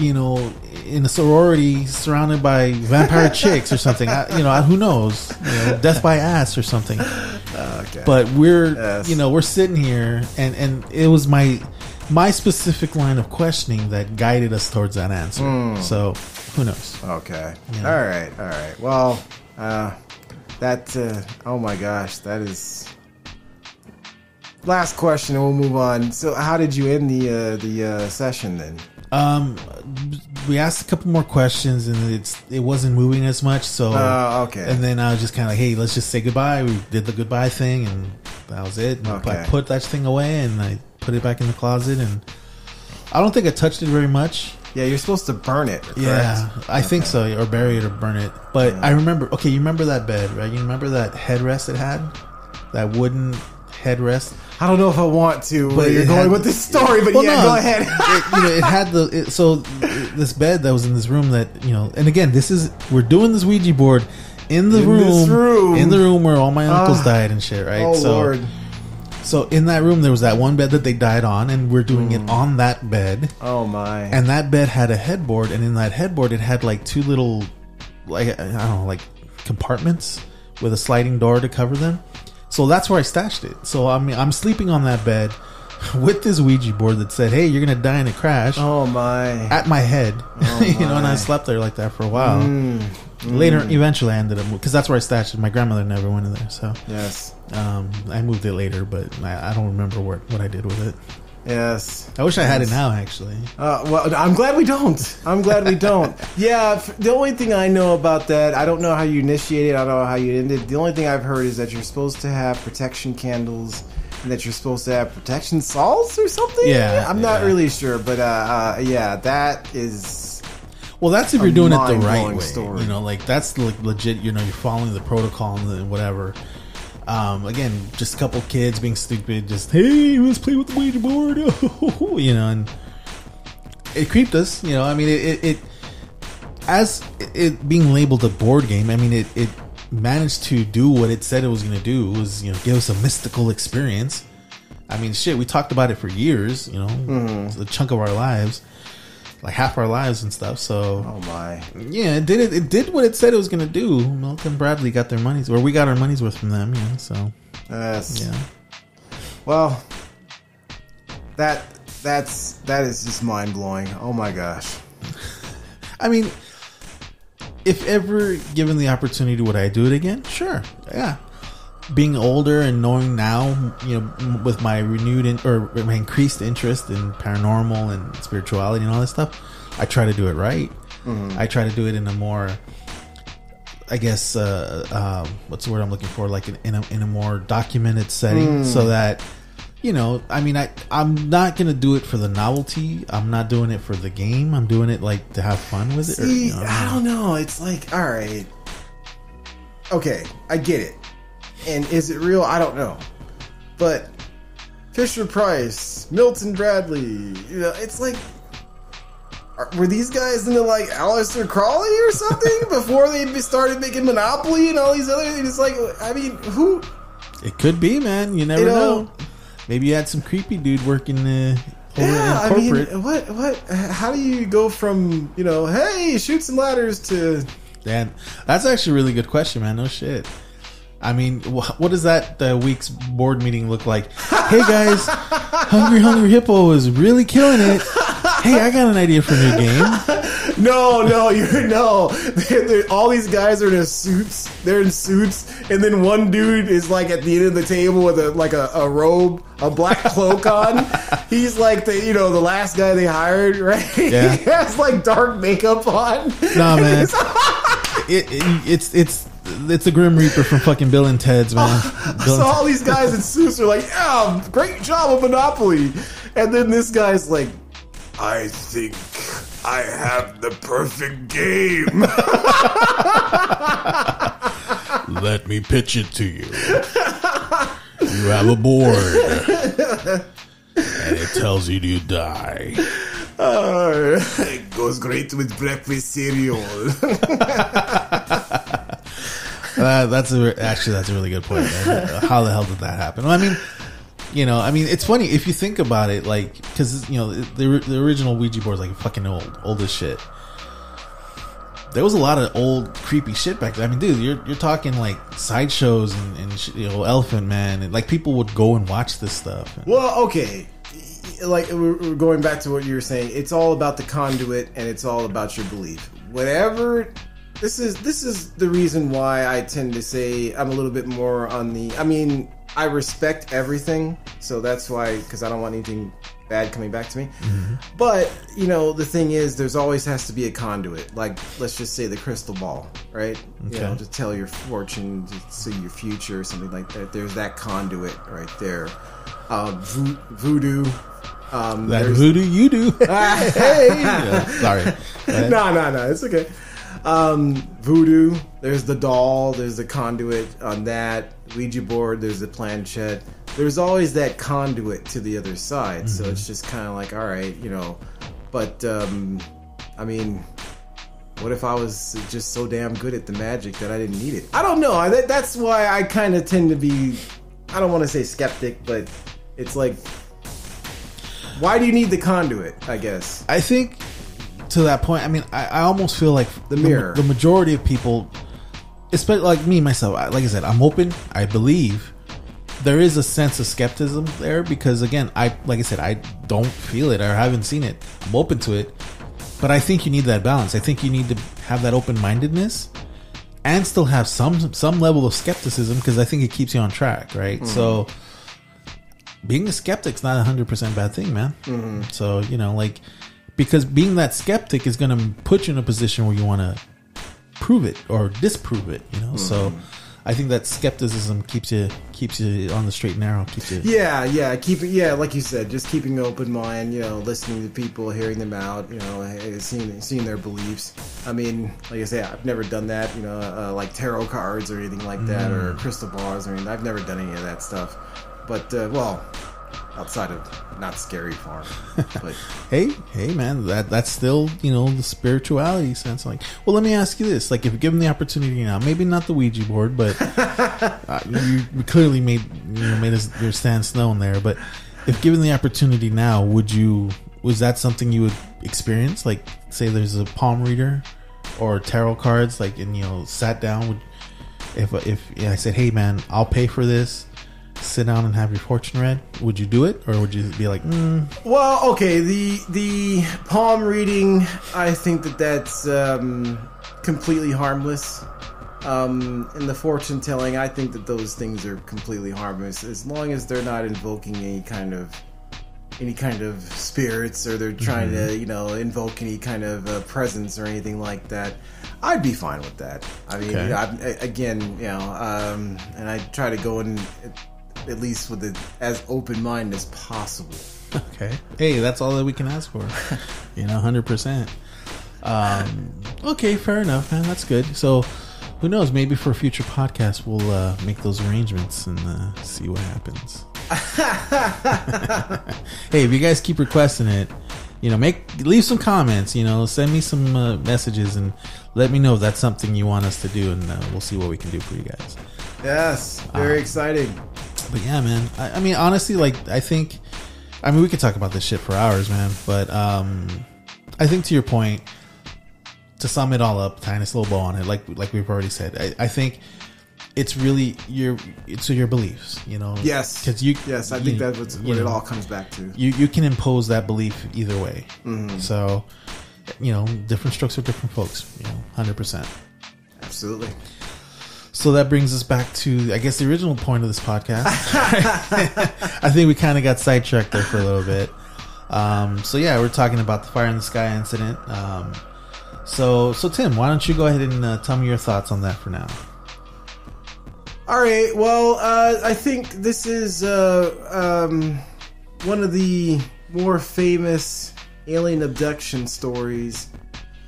you know in a sorority surrounded by vampire chicks or something I, you know who knows you know, death by ass or something Okay. but we're Yes. you know we're sitting here and and it was my my specific line of questioning that guided us towards that answer Hmm. so who knows Okay. Yeah. All right. All right. Well, uh, that. Uh, oh my gosh, that is. Last question, and we'll move on. So, how did you end the uh, the uh, session then? Um we asked a couple more questions and it's it wasn't moving as much so Oh, okay. and then i was just kind of like hey let's just say goodbye we did the goodbye thing and that was it Okay. i put that thing away and i put it back in the closet and i don't think i touched it very much Yeah, you're supposed to burn it. Correct? yeah i think so or bury it or burn it but i remember okay you remember that bed right you remember that headrest it had that wooden headrest I don't know if I want to. Where you're going had- with this story, but Well, yeah, no, go ahead. it, you know, it had the it, so this bed that was in this room that you know, and again, this is we're doing this Ouija board in the In room, this room. in the room where all my uncles Ah. died and shit, right? oh so, Lord. so in that room there was that one bed that they died on, and we're doing Mm. it on that bed, Oh my. and that bed had a headboard, and in that headboard it had like two little, like I don't know, like compartments with a sliding door to cover them. So that's where I stashed it. So I mean, I'm sleeping on that bed with this Ouija board that said, "Hey, you're gonna die in a crash." oh my. At my head, you know, and. I slept there like that for a while. Mm, Later, eventually, I ended up because that's where I stashed it. My grandmother never went in there, so yes. um, I moved it later. But I, I don't remember what what I did with it. Yes. I wish I had it now, actually. Uh, well, I'm glad we don't. I'm glad we don't. yeah, f- the only thing I know about that, I don't know how you initiated. I don't know how you ended. The only thing I've heard is that you're supposed to have protection candles and that you're supposed to have protection salts or something. Yeah, I'm not really sure, but uh, uh, yeah, that is. Well, that's if you're doing it the right way. story. You know, like that's like legit. You know, you're following the protocol and whatever. Um, again, just a couple kids being stupid. Just hey, let's play with the Ouija board. you know, and it creeped us. You know, I mean, it, it, it as it being labeled a board game. I mean, it it managed to do what it said it was going to do. Was you know give us a mystical experience. I mean, shit, we talked about it for years. You know, it's a chunk of our lives, like half our lives and stuff. So Oh my. yeah, it did it. It did what it said it was going to do. Milton Bradley got their money's, or we got our money's worth from them. Yeah, so Yes. yeah. Well, that that's that is just mind blowing. Oh my gosh. I mean, if ever given the opportunity, would I do it again? Sure. Yeah. Being older and knowing now, you know, with my renewed in, or my increased interest in paranormal and spirituality and all this stuff, I try to do it right. I try to do it in a more, I guess, uh, um, what's the word I'm looking for? Like in, in, a, in a more documented setting, so that you know, I mean, I I'm not gonna do it for the novelty. I'm not doing it for the game. I'm doing it like to have fun with it. or, you know, I don't know. It's like, all right, okay, I get it. And is it real? I don't know. But Fisher Price, Milton Bradley, you know, it's like, are, were these guys into like Aleister Crowley or something before they started making Monopoly and all these other? It's like, I mean, who? It could be, man. You never You know, know- Maybe you had some creepy dude working uh, Yeah, I mean, what, what? How do you go from you know, hey, Chutes and Ladders to Dan, that's actually a really good question, man. No shit. I mean, wh- what does that uh, week's board meeting look like? Hey guys, Hungry Hungry Hippo is really killing it. Hey, I got an idea for a new game. No, no, you're no. They're, they're- all these guys are in suits. They're in suits, and then one dude is like at the end of the table with a like a, a robe, a black cloak on. He's like the you know the last guy they hired, right? Yeah. he has like dark makeup on. Nah, man. It, it, it's it's it's a Grim Reaper from fucking Bill and Ted's, man. Bill So all these guys in suits are like, yeah, great job of Monopoly, and then this guy's like, I think I have the perfect game. Let me pitch it to you. You have a board, and it tells you to die. Uh, it goes great with breakfast cereal. Uh, that's a, actually that's a really good point. How the hell did that happen? Well, I mean, you know, I mean, it's funny if you think about it, like because you know the the original Ouija board is like fucking old, old as shit. There was a lot of old creepy shit back then. I mean, dude, you're you're talking like sideshows and, and you know Elephant Man, and like people would go and watch this stuff. Well, okay. Like we're going back to what you were saying, it's all about the conduit and it's all about your belief. Whatever. This is this is the reason why I tend to say I'm a little bit more on the. I mean, I respect everything, so that's why because I don't want anything bad coming back to me. But you know, the thing is, there's always has to be a conduit. Like let's just say the crystal ball, right? You know, to tell your fortune, to see your future, or something like that. There's that conduit right there. Uh, vo- voodoo. Um, That voodoo you do. hey, Yeah, sorry. No, no, no, it's okay. Um, voodoo. There's the doll. There's the conduit on that Ouija board. There's the planchette. There's always that conduit to the other side. So Mm-hmm. it's just kind of like, all right, you know. But um, I mean, what if I was just so damn good at the magic that I didn't need it? I don't know. I, that, that's why I kind of tend to be. I don't want to say skeptic, but it's like, why do you need the conduit? I guess. I think to that point, I mean, I, I almost feel like The mirror. The, majority of people, especially like me myself, I, like I said, I'm open. I believe there is a sense of skepticism there because, again, I like I said, I don't feel it or haven't seen it. I'm open to it, but I think you need that balance. I think you need to have that open mindedness and still have some some level of skepticism because I think it keeps you on track, right? Mm-hmm. So being a skeptic's not a hundred percent bad thing, man. Mm-hmm. So you know, like because being that skeptic is going to put you in a position where you want to prove it or disprove it. You know, so I think that skepticism keeps you keeps you on the straight and narrow. Keeps you. Yeah, yeah, keeping yeah, like you said, just keeping an open mind. You know, listening to people, hearing them out. You know, seeing seeing their beliefs. I mean, like I say, I've never done that. You know, uh, like tarot cards or anything like that, or crystal balls. I mean, I've never done any of that stuff. But uh, well, outside of not scary farm, but Hey, hey, man, that that's still you know the spirituality sense. Like, well, let me ask you this: like, if given the opportunity now, maybe not the Ouija board, but uh, you, you clearly made you know made us, your stance known there. But if given the opportunity now, would you? Was that something you would experience? Like, say, there's a palm reader or tarot cards, like, and you know, sat down. Would if if yeah, I said, hey, man, I'll pay for this. Sit down and have your fortune read. Would you do it, or would you be like, mm, Well, okay, the the palm reading, I think that that's um, completely harmless. Um, and the fortune telling, I think that those things are completely harmless as long as they're not invoking any kind of any kind of spirits or they're trying to you know invoke any kind of uh, presence or anything like that. I'd be fine with that. I mean, Okay. I, again, you know, um, and I try to go in at, least with it as open mind as possible. Okay. Hey, that's all that we can ask for. you know, hundred percent. Um, okay, fair enough, man. That's good. So, who knows? Maybe for a future podcast, we'll uh, make those arrangements and uh, see what happens. hey, if you guys keep requesting it, you know, make leave some comments. You know, send me some uh, messages and let me know if that's something you want us to do, and uh, we'll see what we can do for you guys. Yes, very exciting. But yeah, man. I, I mean, honestly, like I think, I mean, we could talk about this shit for hours, man. But um, I think to your point, to sum it all up, tying this little bow on it, like like we've already said, I, I think it's really your it's your beliefs, you know. Yes, because you. Yes, I you- think that's what it all comes back to. You you can impose that belief either way. Mm-hmm. So, you know, different strokes for different folks. You know, hundred percent. Absolutely. So that brings us back to, I guess, the original point of this podcast. I think we kind of got sidetracked there for a little bit. Um, so yeah, we're talking about the fire in the sky incident. Um, so, so Tim, why don't you go ahead and uh, tell me your thoughts on that for now? All right. Well, uh, I think this is uh, um, one of the more famous alien abduction stories.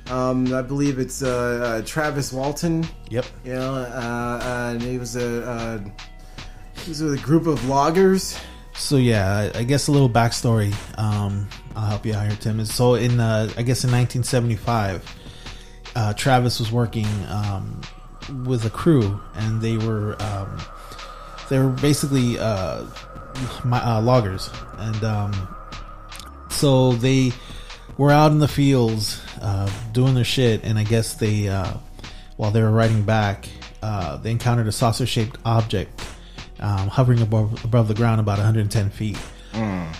Um, I believe it's uh, uh, Travis Walton. Yep. You know, uh, and he was a uh, he was with a group of loggers. So yeah, I I guess a little backstory. Um, I'll help you out here, Tim. So in uh, I guess in 1975, uh, Travis was working um, with a crew, and they were um, they were basically uh, my, uh, loggers, and um, so they were out in the fields uh, doing their shit, and I guess they uh, while they were riding back, uh, they encountered a saucer-shaped object um, hovering above above the ground about 110 feet,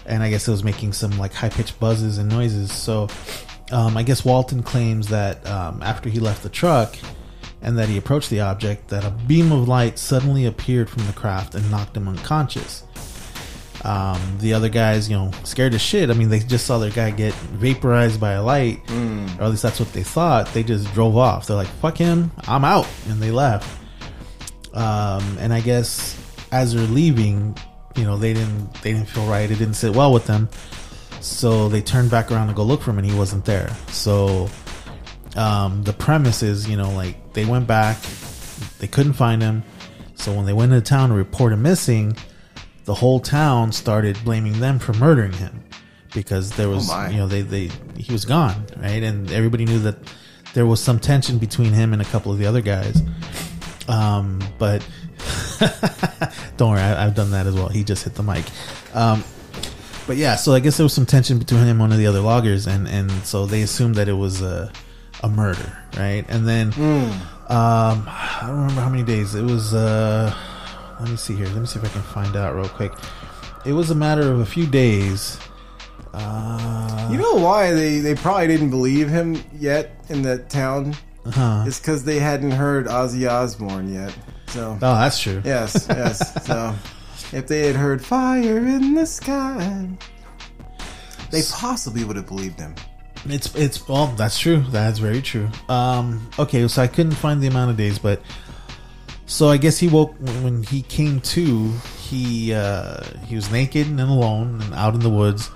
and I guess it was making some like high-pitched buzzes and noises. So um, I guess Walton claims that um, after he left the truck and that he approached the object, that a beam of light suddenly appeared from the craft and knocked him unconscious. Um, the other guys, you know, scared as shit. I mean, they just saw their guy get vaporized by a light, or at least that's what they thought. They just drove off. They're like, "Fuck him, I'm out," and they left. Um, and I guess as they're leaving, you know, they didn't they didn't feel right. It didn't sit well with them, so they turned back around to go look for him, and he wasn't there. So um, the premise is, you know, like they went back, they couldn't find him. So when they went into town to report him missing, the whole town started blaming them for murdering him because there was, Oh you know, they they he was gone, right? And everybody knew that there was some tension between him and a couple of the other guys. Um, but don't worry, I, I've done that as well. He just hit the mic. Um, but yeah, so I guess there was some tension between him and one of the other loggers, and and so they assumed that it was a a murder, right? And then um, I don't remember how many days it was. Uh, let me see here. Let me see if I can find out real quick. It was a matter of a few days. Uh, You know why they, they probably didn't believe him yet in that town? huh. It's because they hadn't heard Ozzy Osbourne yet. So Oh, that's true. yes, yes. So if they had heard "Fire in the Sky," they possibly would have believed him. It's it's well, that's true. That's very true. Um, okay, so I couldn't find the amount of days, but so I guess he woke when he came to. He uh, he was naked and alone and out in the woods,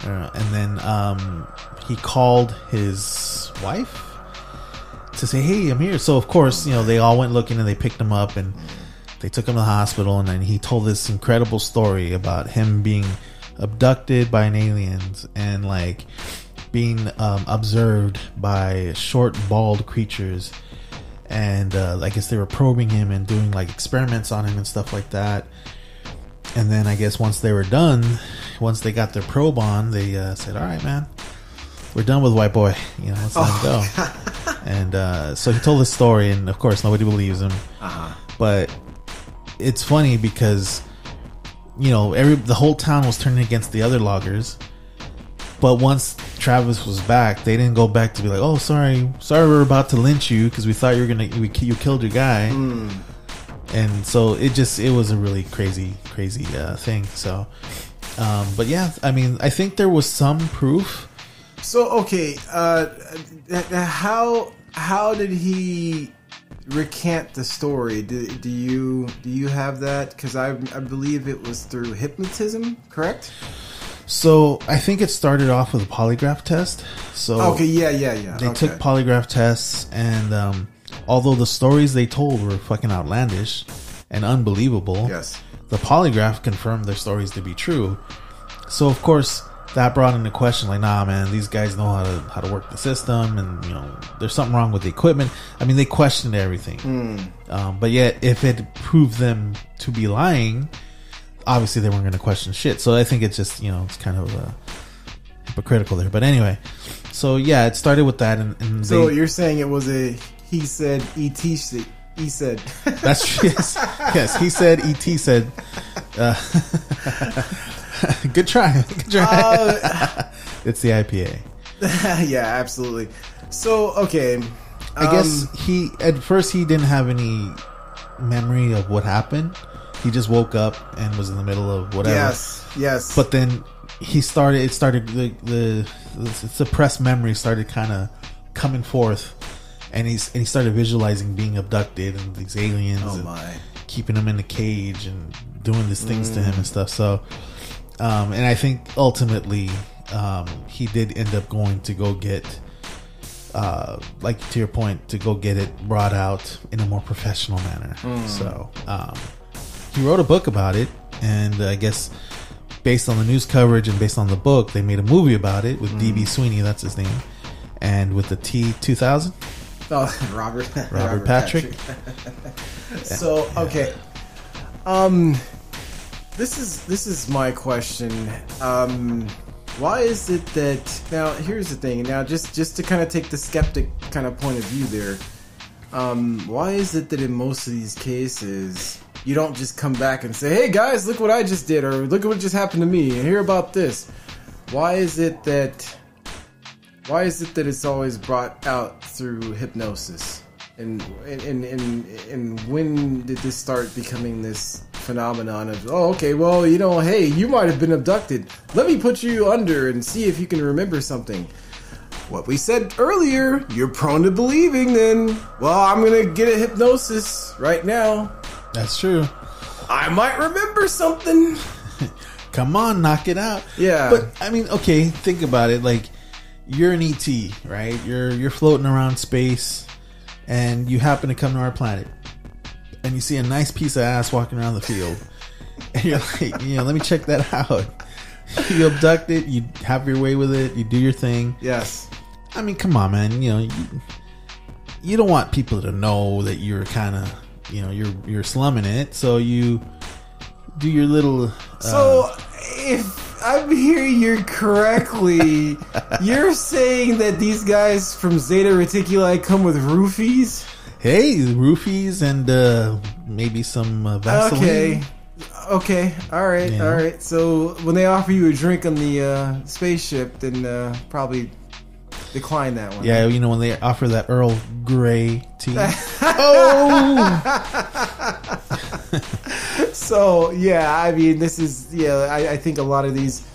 uh, and then um, he called his wife to say, "Hey, I'm here." So of course, you know, they all went looking and they picked him up and they took him to the hospital. And then he told this incredible story about him being abducted by an aliens and like being um, observed by short, bald creatures. And uh, I guess they were probing him and doing like experiments on him and stuff like that. And then I guess once they were done, once they got their probe on, they uh, said, "All right, man, we're done with white boy. You know, let's let him go." And uh, so he told this story, and of course, nobody believes him. But it's funny because you know every the whole town was turning against the other loggers. But once Travis was back, they didn't go back to be like, "Oh, sorry, sorry, we're about to lynch you because we thought you were gonna we, you killed your guy." And so it just it was a really crazy, crazy uh, thing. So, um, but yeah, I mean, I think there was some proof. So okay, uh, how how did he recant the story? Do, do you do you have that? Because I I believe it was through hypnotism, correct? So I think it started off with a polygraph test. So Okay, yeah, yeah, yeah. they okay. took polygraph tests, and um, although the stories they told were fucking outlandish and unbelievable, Yes. the polygraph confirmed their stories to be true. So of course that brought into question, like, nah, man, these guys know how to how to work the system, and you know, there's something wrong with the equipment. I mean, they questioned everything, um, but yet if it proved them to be lying, obviously they weren't going to question shit. So I think it's just you know it's kind of uh, hypocritical there. But anyway, so yeah, it started with that, and, and So they, you're saying it was a he said et said he said That's. Yes, yes. He said. Et said. Uh, good try. Good try. Uh, it's the IPA. yeah, absolutely. So okay, I guess um, he at first he didn't have any memory of what happened. He just woke up and was in the middle of whatever. yes, yes. But then he started. It started the the, the suppressed memory started kind of coming forth, and he's and he started visualizing being abducted and these aliens. oh and, my, keeping him in the cage and doing these things to him and stuff. So, um, and I think ultimately um, he did end up going to go get, uh, like to your point, to go get it brought out in a more professional manner. So, um, he wrote a book about it, and I guess based on the news coverage and based on the book, they made a movie about it with DB Sweeney. That's his name, and with the T two thousand. Oh, Robert. Robert Patrick. So okay, um, this is this is my question. Um, why is it that now? Here's the thing. Now, just just to kind of take the skeptic kind of point of view there. Um, why is it that in most of these cases you don't just come back and say, "Hey guys, look what I just did," or "Look at what just happened to me," and hear about this? Why is it that? Why is it that it's always brought out through hypnosis? And and and and, when did this start becoming this phenomenon of oh okay well you know hey you might have been abducted let me put you under and see if you can remember something what we said earlier you're prone to believing then well i'm gonna get a hypnosis right now That's true. i might remember something Come on, knock it out. Yeah. But I mean, okay, think about it. Like you're an ET, right? You're you're floating around space, and you happen to come to our planet, and you see a nice piece of ass walking around the field, and you're like, you know, let me check that out. You abduct it, you have your way with it, you do your thing. yes I mean, come on, man. You know, you, you don't want people to know that you're kind of, you know, you're you're slumming it. So you do your little. Uh, So, if I'm hearing you correctly, you're saying that these guys from Zeta Reticuli come with roofies? hey, roofies and uh, maybe some uh, Vaseline. Okay. Okay. All right. Yeah. All right. So when they offer you a drink on the uh, spaceship, then uh, probably decline that one. Yeah, you know when they offer that Earl Grey tea. oh, So yeah, I mean, this is yeah. I, I think a lot of these,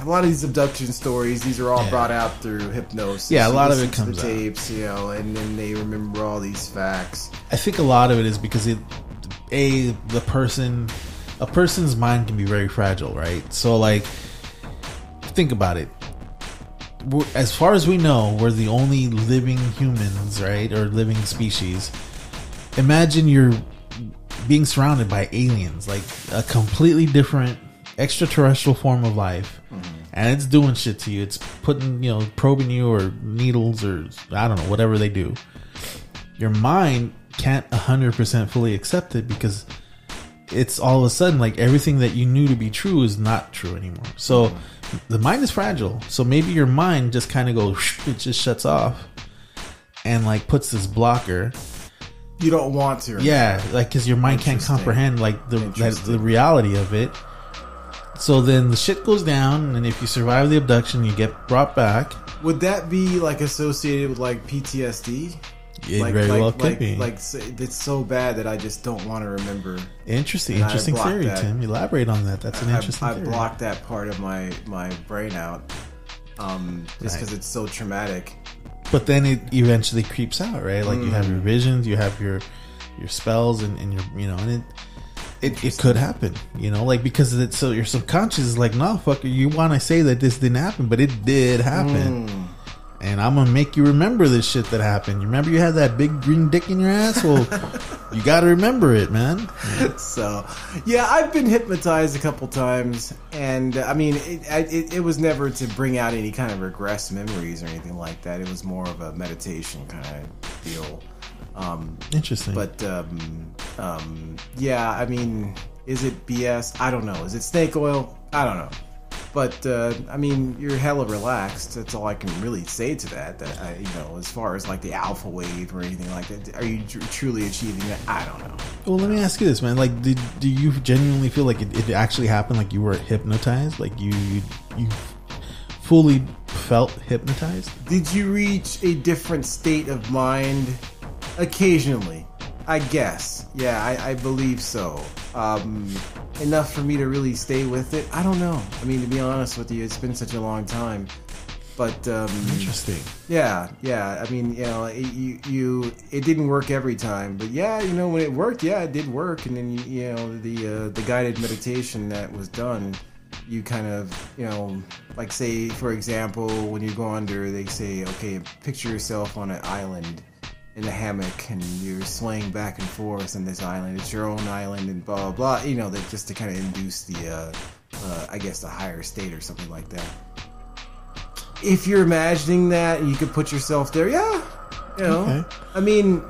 a lot of these abduction stories, these are all Yeah. brought out through hypnosis. Yeah, a lot of it comes the out. tapes, you know, and then they remember all these facts. I think a lot of it is because it, a the person, a person's mind can be very fragile, right? So like, think about it. As far as we know, we're the only living humans, right, or living species. Imagine you're being surrounded by aliens, like a completely different extraterrestrial form of life, mm-hmm. and it's doing shit to you. It's putting, you know, probing you or needles or I don't know, whatever they do your mind can't 100% fully accept it because it's all of a sudden like everything that you knew to be true is not true anymore. So mm-hmm. The mind is fragile. So maybe your mind just kind of goes, it just shuts off and like puts this blocker. You don't want to. Yeah, like because your mind can't comprehend like the that, the reality of it. So then the shit goes down, and if you survive the abduction, you get brought back. Would that be like associated with like PTSD? It like, very like, well could like, be. Like it's so bad that I just don't want to remember. interesting, and interesting theory, that. Tim. Elaborate on that. That's an I, interesting I theory. blocked that part of my my brain out, um, just Right. because it's so traumatic. but then it eventually creeps out, right? Like you have Mm. your visions, you have your your spells, and, and your you know, and it it, it could happen, you know, like because it's so your subconscious is like, no, fucker, you want to say that this didn't happen, but it did happen, Mm. And I'm gonna make you remember this shit that happened. You remember you had that big green dick in your ass? Well, you got to remember it, man. So, yeah, I've been hypnotized a couple times, and I mean, it, it, it was never to bring out any kind of regress memories or anything like that. It was more of a meditation kind of deal. Um, Interesting, but um, um, yeah, I mean, is it BS? I don't know. Is it snake oil? I don't know. But uh, I mean, you're hella relaxed. That's all I can really say to that. That I, you know, as far as like the alpha wave or anything like that, are you tr- truly achieving that? I don't know. well, let me ask you this, man. Like, did do you genuinely feel like it, it actually happened? Like you were hypnotized? Like you you, you fully felt hypnotized? Did you reach a different state of mind? Occasionally, I guess. Yeah, I, I believe so. Um, enough for me to really stay with it. I don't know. I mean, to be honest with you, it's been such a long time. But um, Interesting. yeah, yeah. I mean, you know, it, you you it didn't work every time, but yeah, you know, when it worked, yeah, it did work. And then you, you know, the uh, the guided meditation that was done, you kind of, you know, like say for example, when you go under, they say, okay, picture yourself on an island in a hammock and you're swaying back and forth on this island. It's your own island and blah blah blah. You know, that just to kind of induce the, uh, uh, I guess, the higher state or something like that if you're imagining that and you could put yourself there, yeah, You know, Okay. I mean,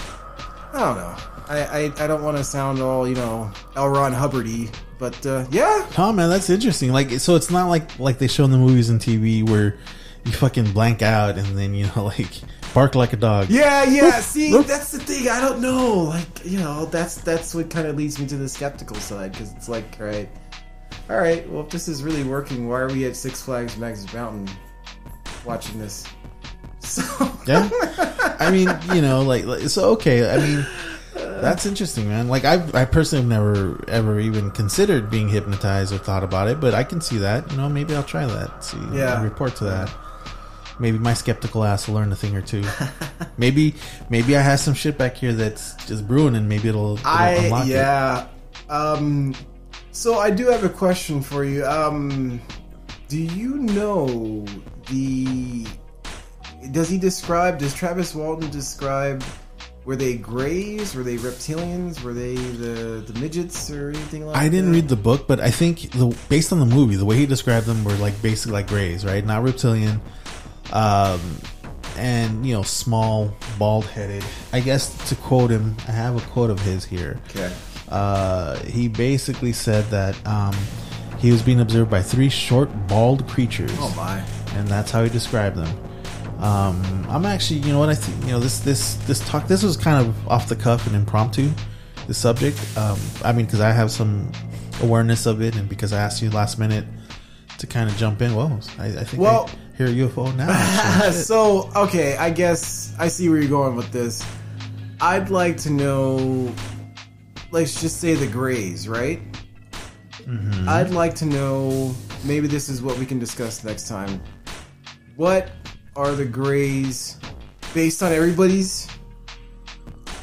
I don't know. I I, I don't want to sound all you know L. Ron Hubbardy, but uh, yeah, Oh man, that's interesting. Like, so it's not like like they show in the movies and TV where you fucking blank out and then you know like bark like a dog. Yeah, yeah. See, that's the thing. I don't know. Like, you know, that's that's what kind of leads me to the skeptical side because it's like, all right, all right. Well, if this is really working, why are we at Six Flags Magic Mountain watching this? So Yeah. I mean, you know, like, like so. Okay, I mean, that's interesting, man. Like, I I personally have never ever even considered being hypnotized or thought about it, but I can see that. You know, maybe I'll try that. See, Yeah. report to that. Maybe my skeptical ass will learn a thing or two. maybe maybe I have some shit back here that's just brewing, and maybe it'll, it'll I unlock it. yeah. Um, so I do have a question for you. Um, do you know the? Does he describe? Does Travis Walton describe? Were they Greys? Were they reptilians? Were they the the midgets or anything like? That? I didn't that? read the book, but I think the based on the movie, the way he described them were like basically like grays, right? Not reptilian, um, and you know, small, bald headed. I guess to quote him, I have a quote of his here. Okay. Uh, he basically said that um, he was being observed by three short, bald creatures. Oh my. and that's how he described them. Um, I'm actually, you know what I think, you know, this this this talk, this was kind of off the cuff and impromptu, the subject. Um, I mean, because I have some awareness of it, and because I asked you last minute to kind of jump in. Whoa, I, I think Well- hear a UFO now. so okay, I guess I see where you're going with this. I'd like to know. Let's just say the Greys, right? Mm-hmm. I'd like to know. Maybe this is what we can discuss next time. What are the Greys, based on everybody's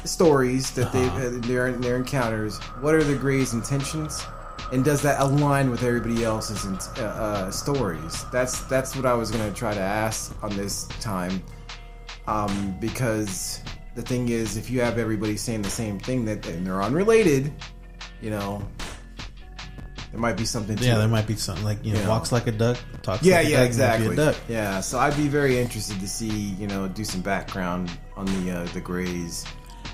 stories that Uh-huh. they've had their their encounters? What are the Greys' intentions? And does that align with everybody else's uh, uh, stories? That's that's what I was gonna try to ask on this time, um, because the thing is, if you have everybody saying the same thing that and they're unrelated, you know, there might be something. To yeah, it. there might be something like you know, walks like a duck, talks Yeah, like a duck yeah, duck, exactly. a duck. Yeah, so I'd be very interested to see, you know, do some background on the uh, the Greys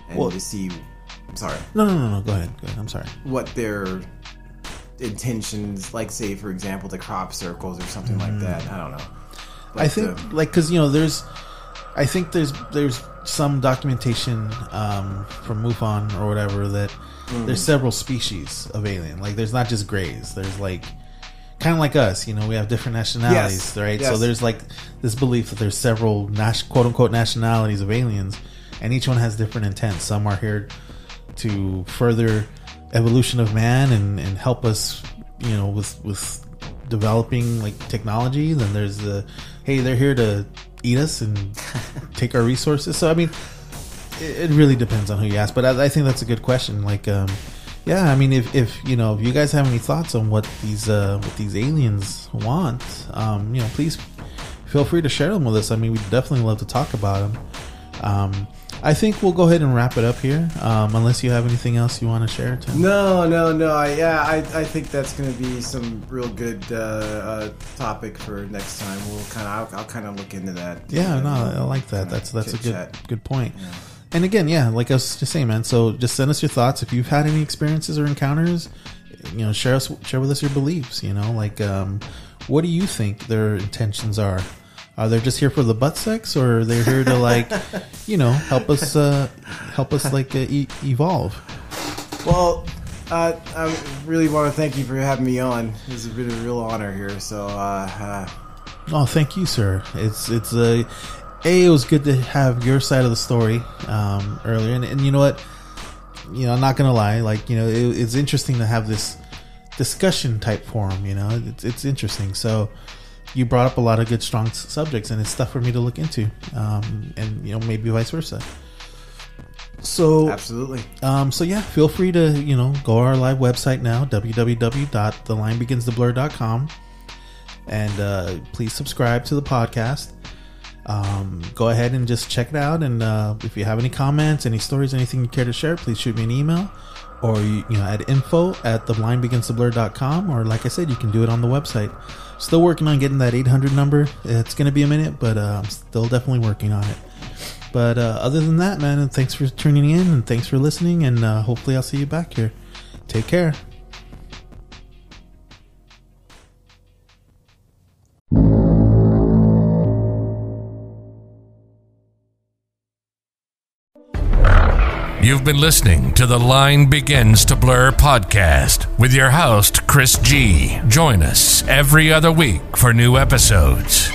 and Well- to see. I'm sorry, No, no, no, no. Go ahead. Go ahead. I'm sorry. what their intentions, like say for example, the crop circles or something like that. I don't know. Mm. I think uh, like because you know there's, I think there's there's some documentation um, from MUFON or whatever that Mm. there's several species of alien. Like there's not just grays. There's like kind of like us. You know, we have different nationalities, Yes, right? So there's like this belief that there's several quote unquote nationalities of aliens, and each one has different intents. Some are here to further evolution of man and, and help us, you know, with with developing like technology. Then there's the hey, they're here to eat us and take our resources. So I mean, it, it really depends on who you ask. But I, I think that's a good question. Like, um, yeah, I mean, if, if you know, if you guys have any thoughts on what these uh, what these aliens want, um, you know, please feel free to share them with us. I mean, we'd definitely love to talk about them. Um, I think we'll go ahead and wrap it up here, um, unless you have anything else you want to share, Tim. No, no, no. I, yeah, I, I think that's going to be some real good uh, uh, topic for next time. We'll kind of, I'll, I'll kind of look into that. Yeah, no, I like that. That's that's a good good point. And again, yeah, like I was just saying, man. So just send us your thoughts if you've had any experiences or encounters. You know, share us share with us your beliefs. You know, like um, what do you think their intentions are? Are they just here for the butt sex, or are they here to like, you know, help us uh, help us like uh, e- evolve? Well, uh, I really want to thank you for having me on. This has been a real honor here. So, uh, uh, Oh, thank you, sir. It's it's a a. It was good to have your side of the story um, earlier, and, and you know what, you know, I'm not gonna lie. Like you know, it, it's interesting to have this discussion type forum. You know, it's it's interesting. So you brought up a lot of good, strong s- subjects, and it's stuff for me to look into, um, and you know, maybe vice versa. So absolutely. um, so yeah, feel free to you know go to our live website now www.thelinebeginstheblur.com and uh, please subscribe to the podcast. Um, go ahead and just check it out, and uh, if you have any comments, any stories, anything you care to share, please shoot me an email or you, know at info at thelinebeginstheblur.com or like I said, you can do it on the website. Still working on getting that 800 number. It's going to be a minute, but uh, I'm still definitely working on it. But uh, other than that, man, thanks for tuning in and thanks for listening. And uh, hopefully, I'll see you back here. Take care. You've been listening to the Line Begins to Blur podcast with your host, Chris G. Join us every other week for new episodes.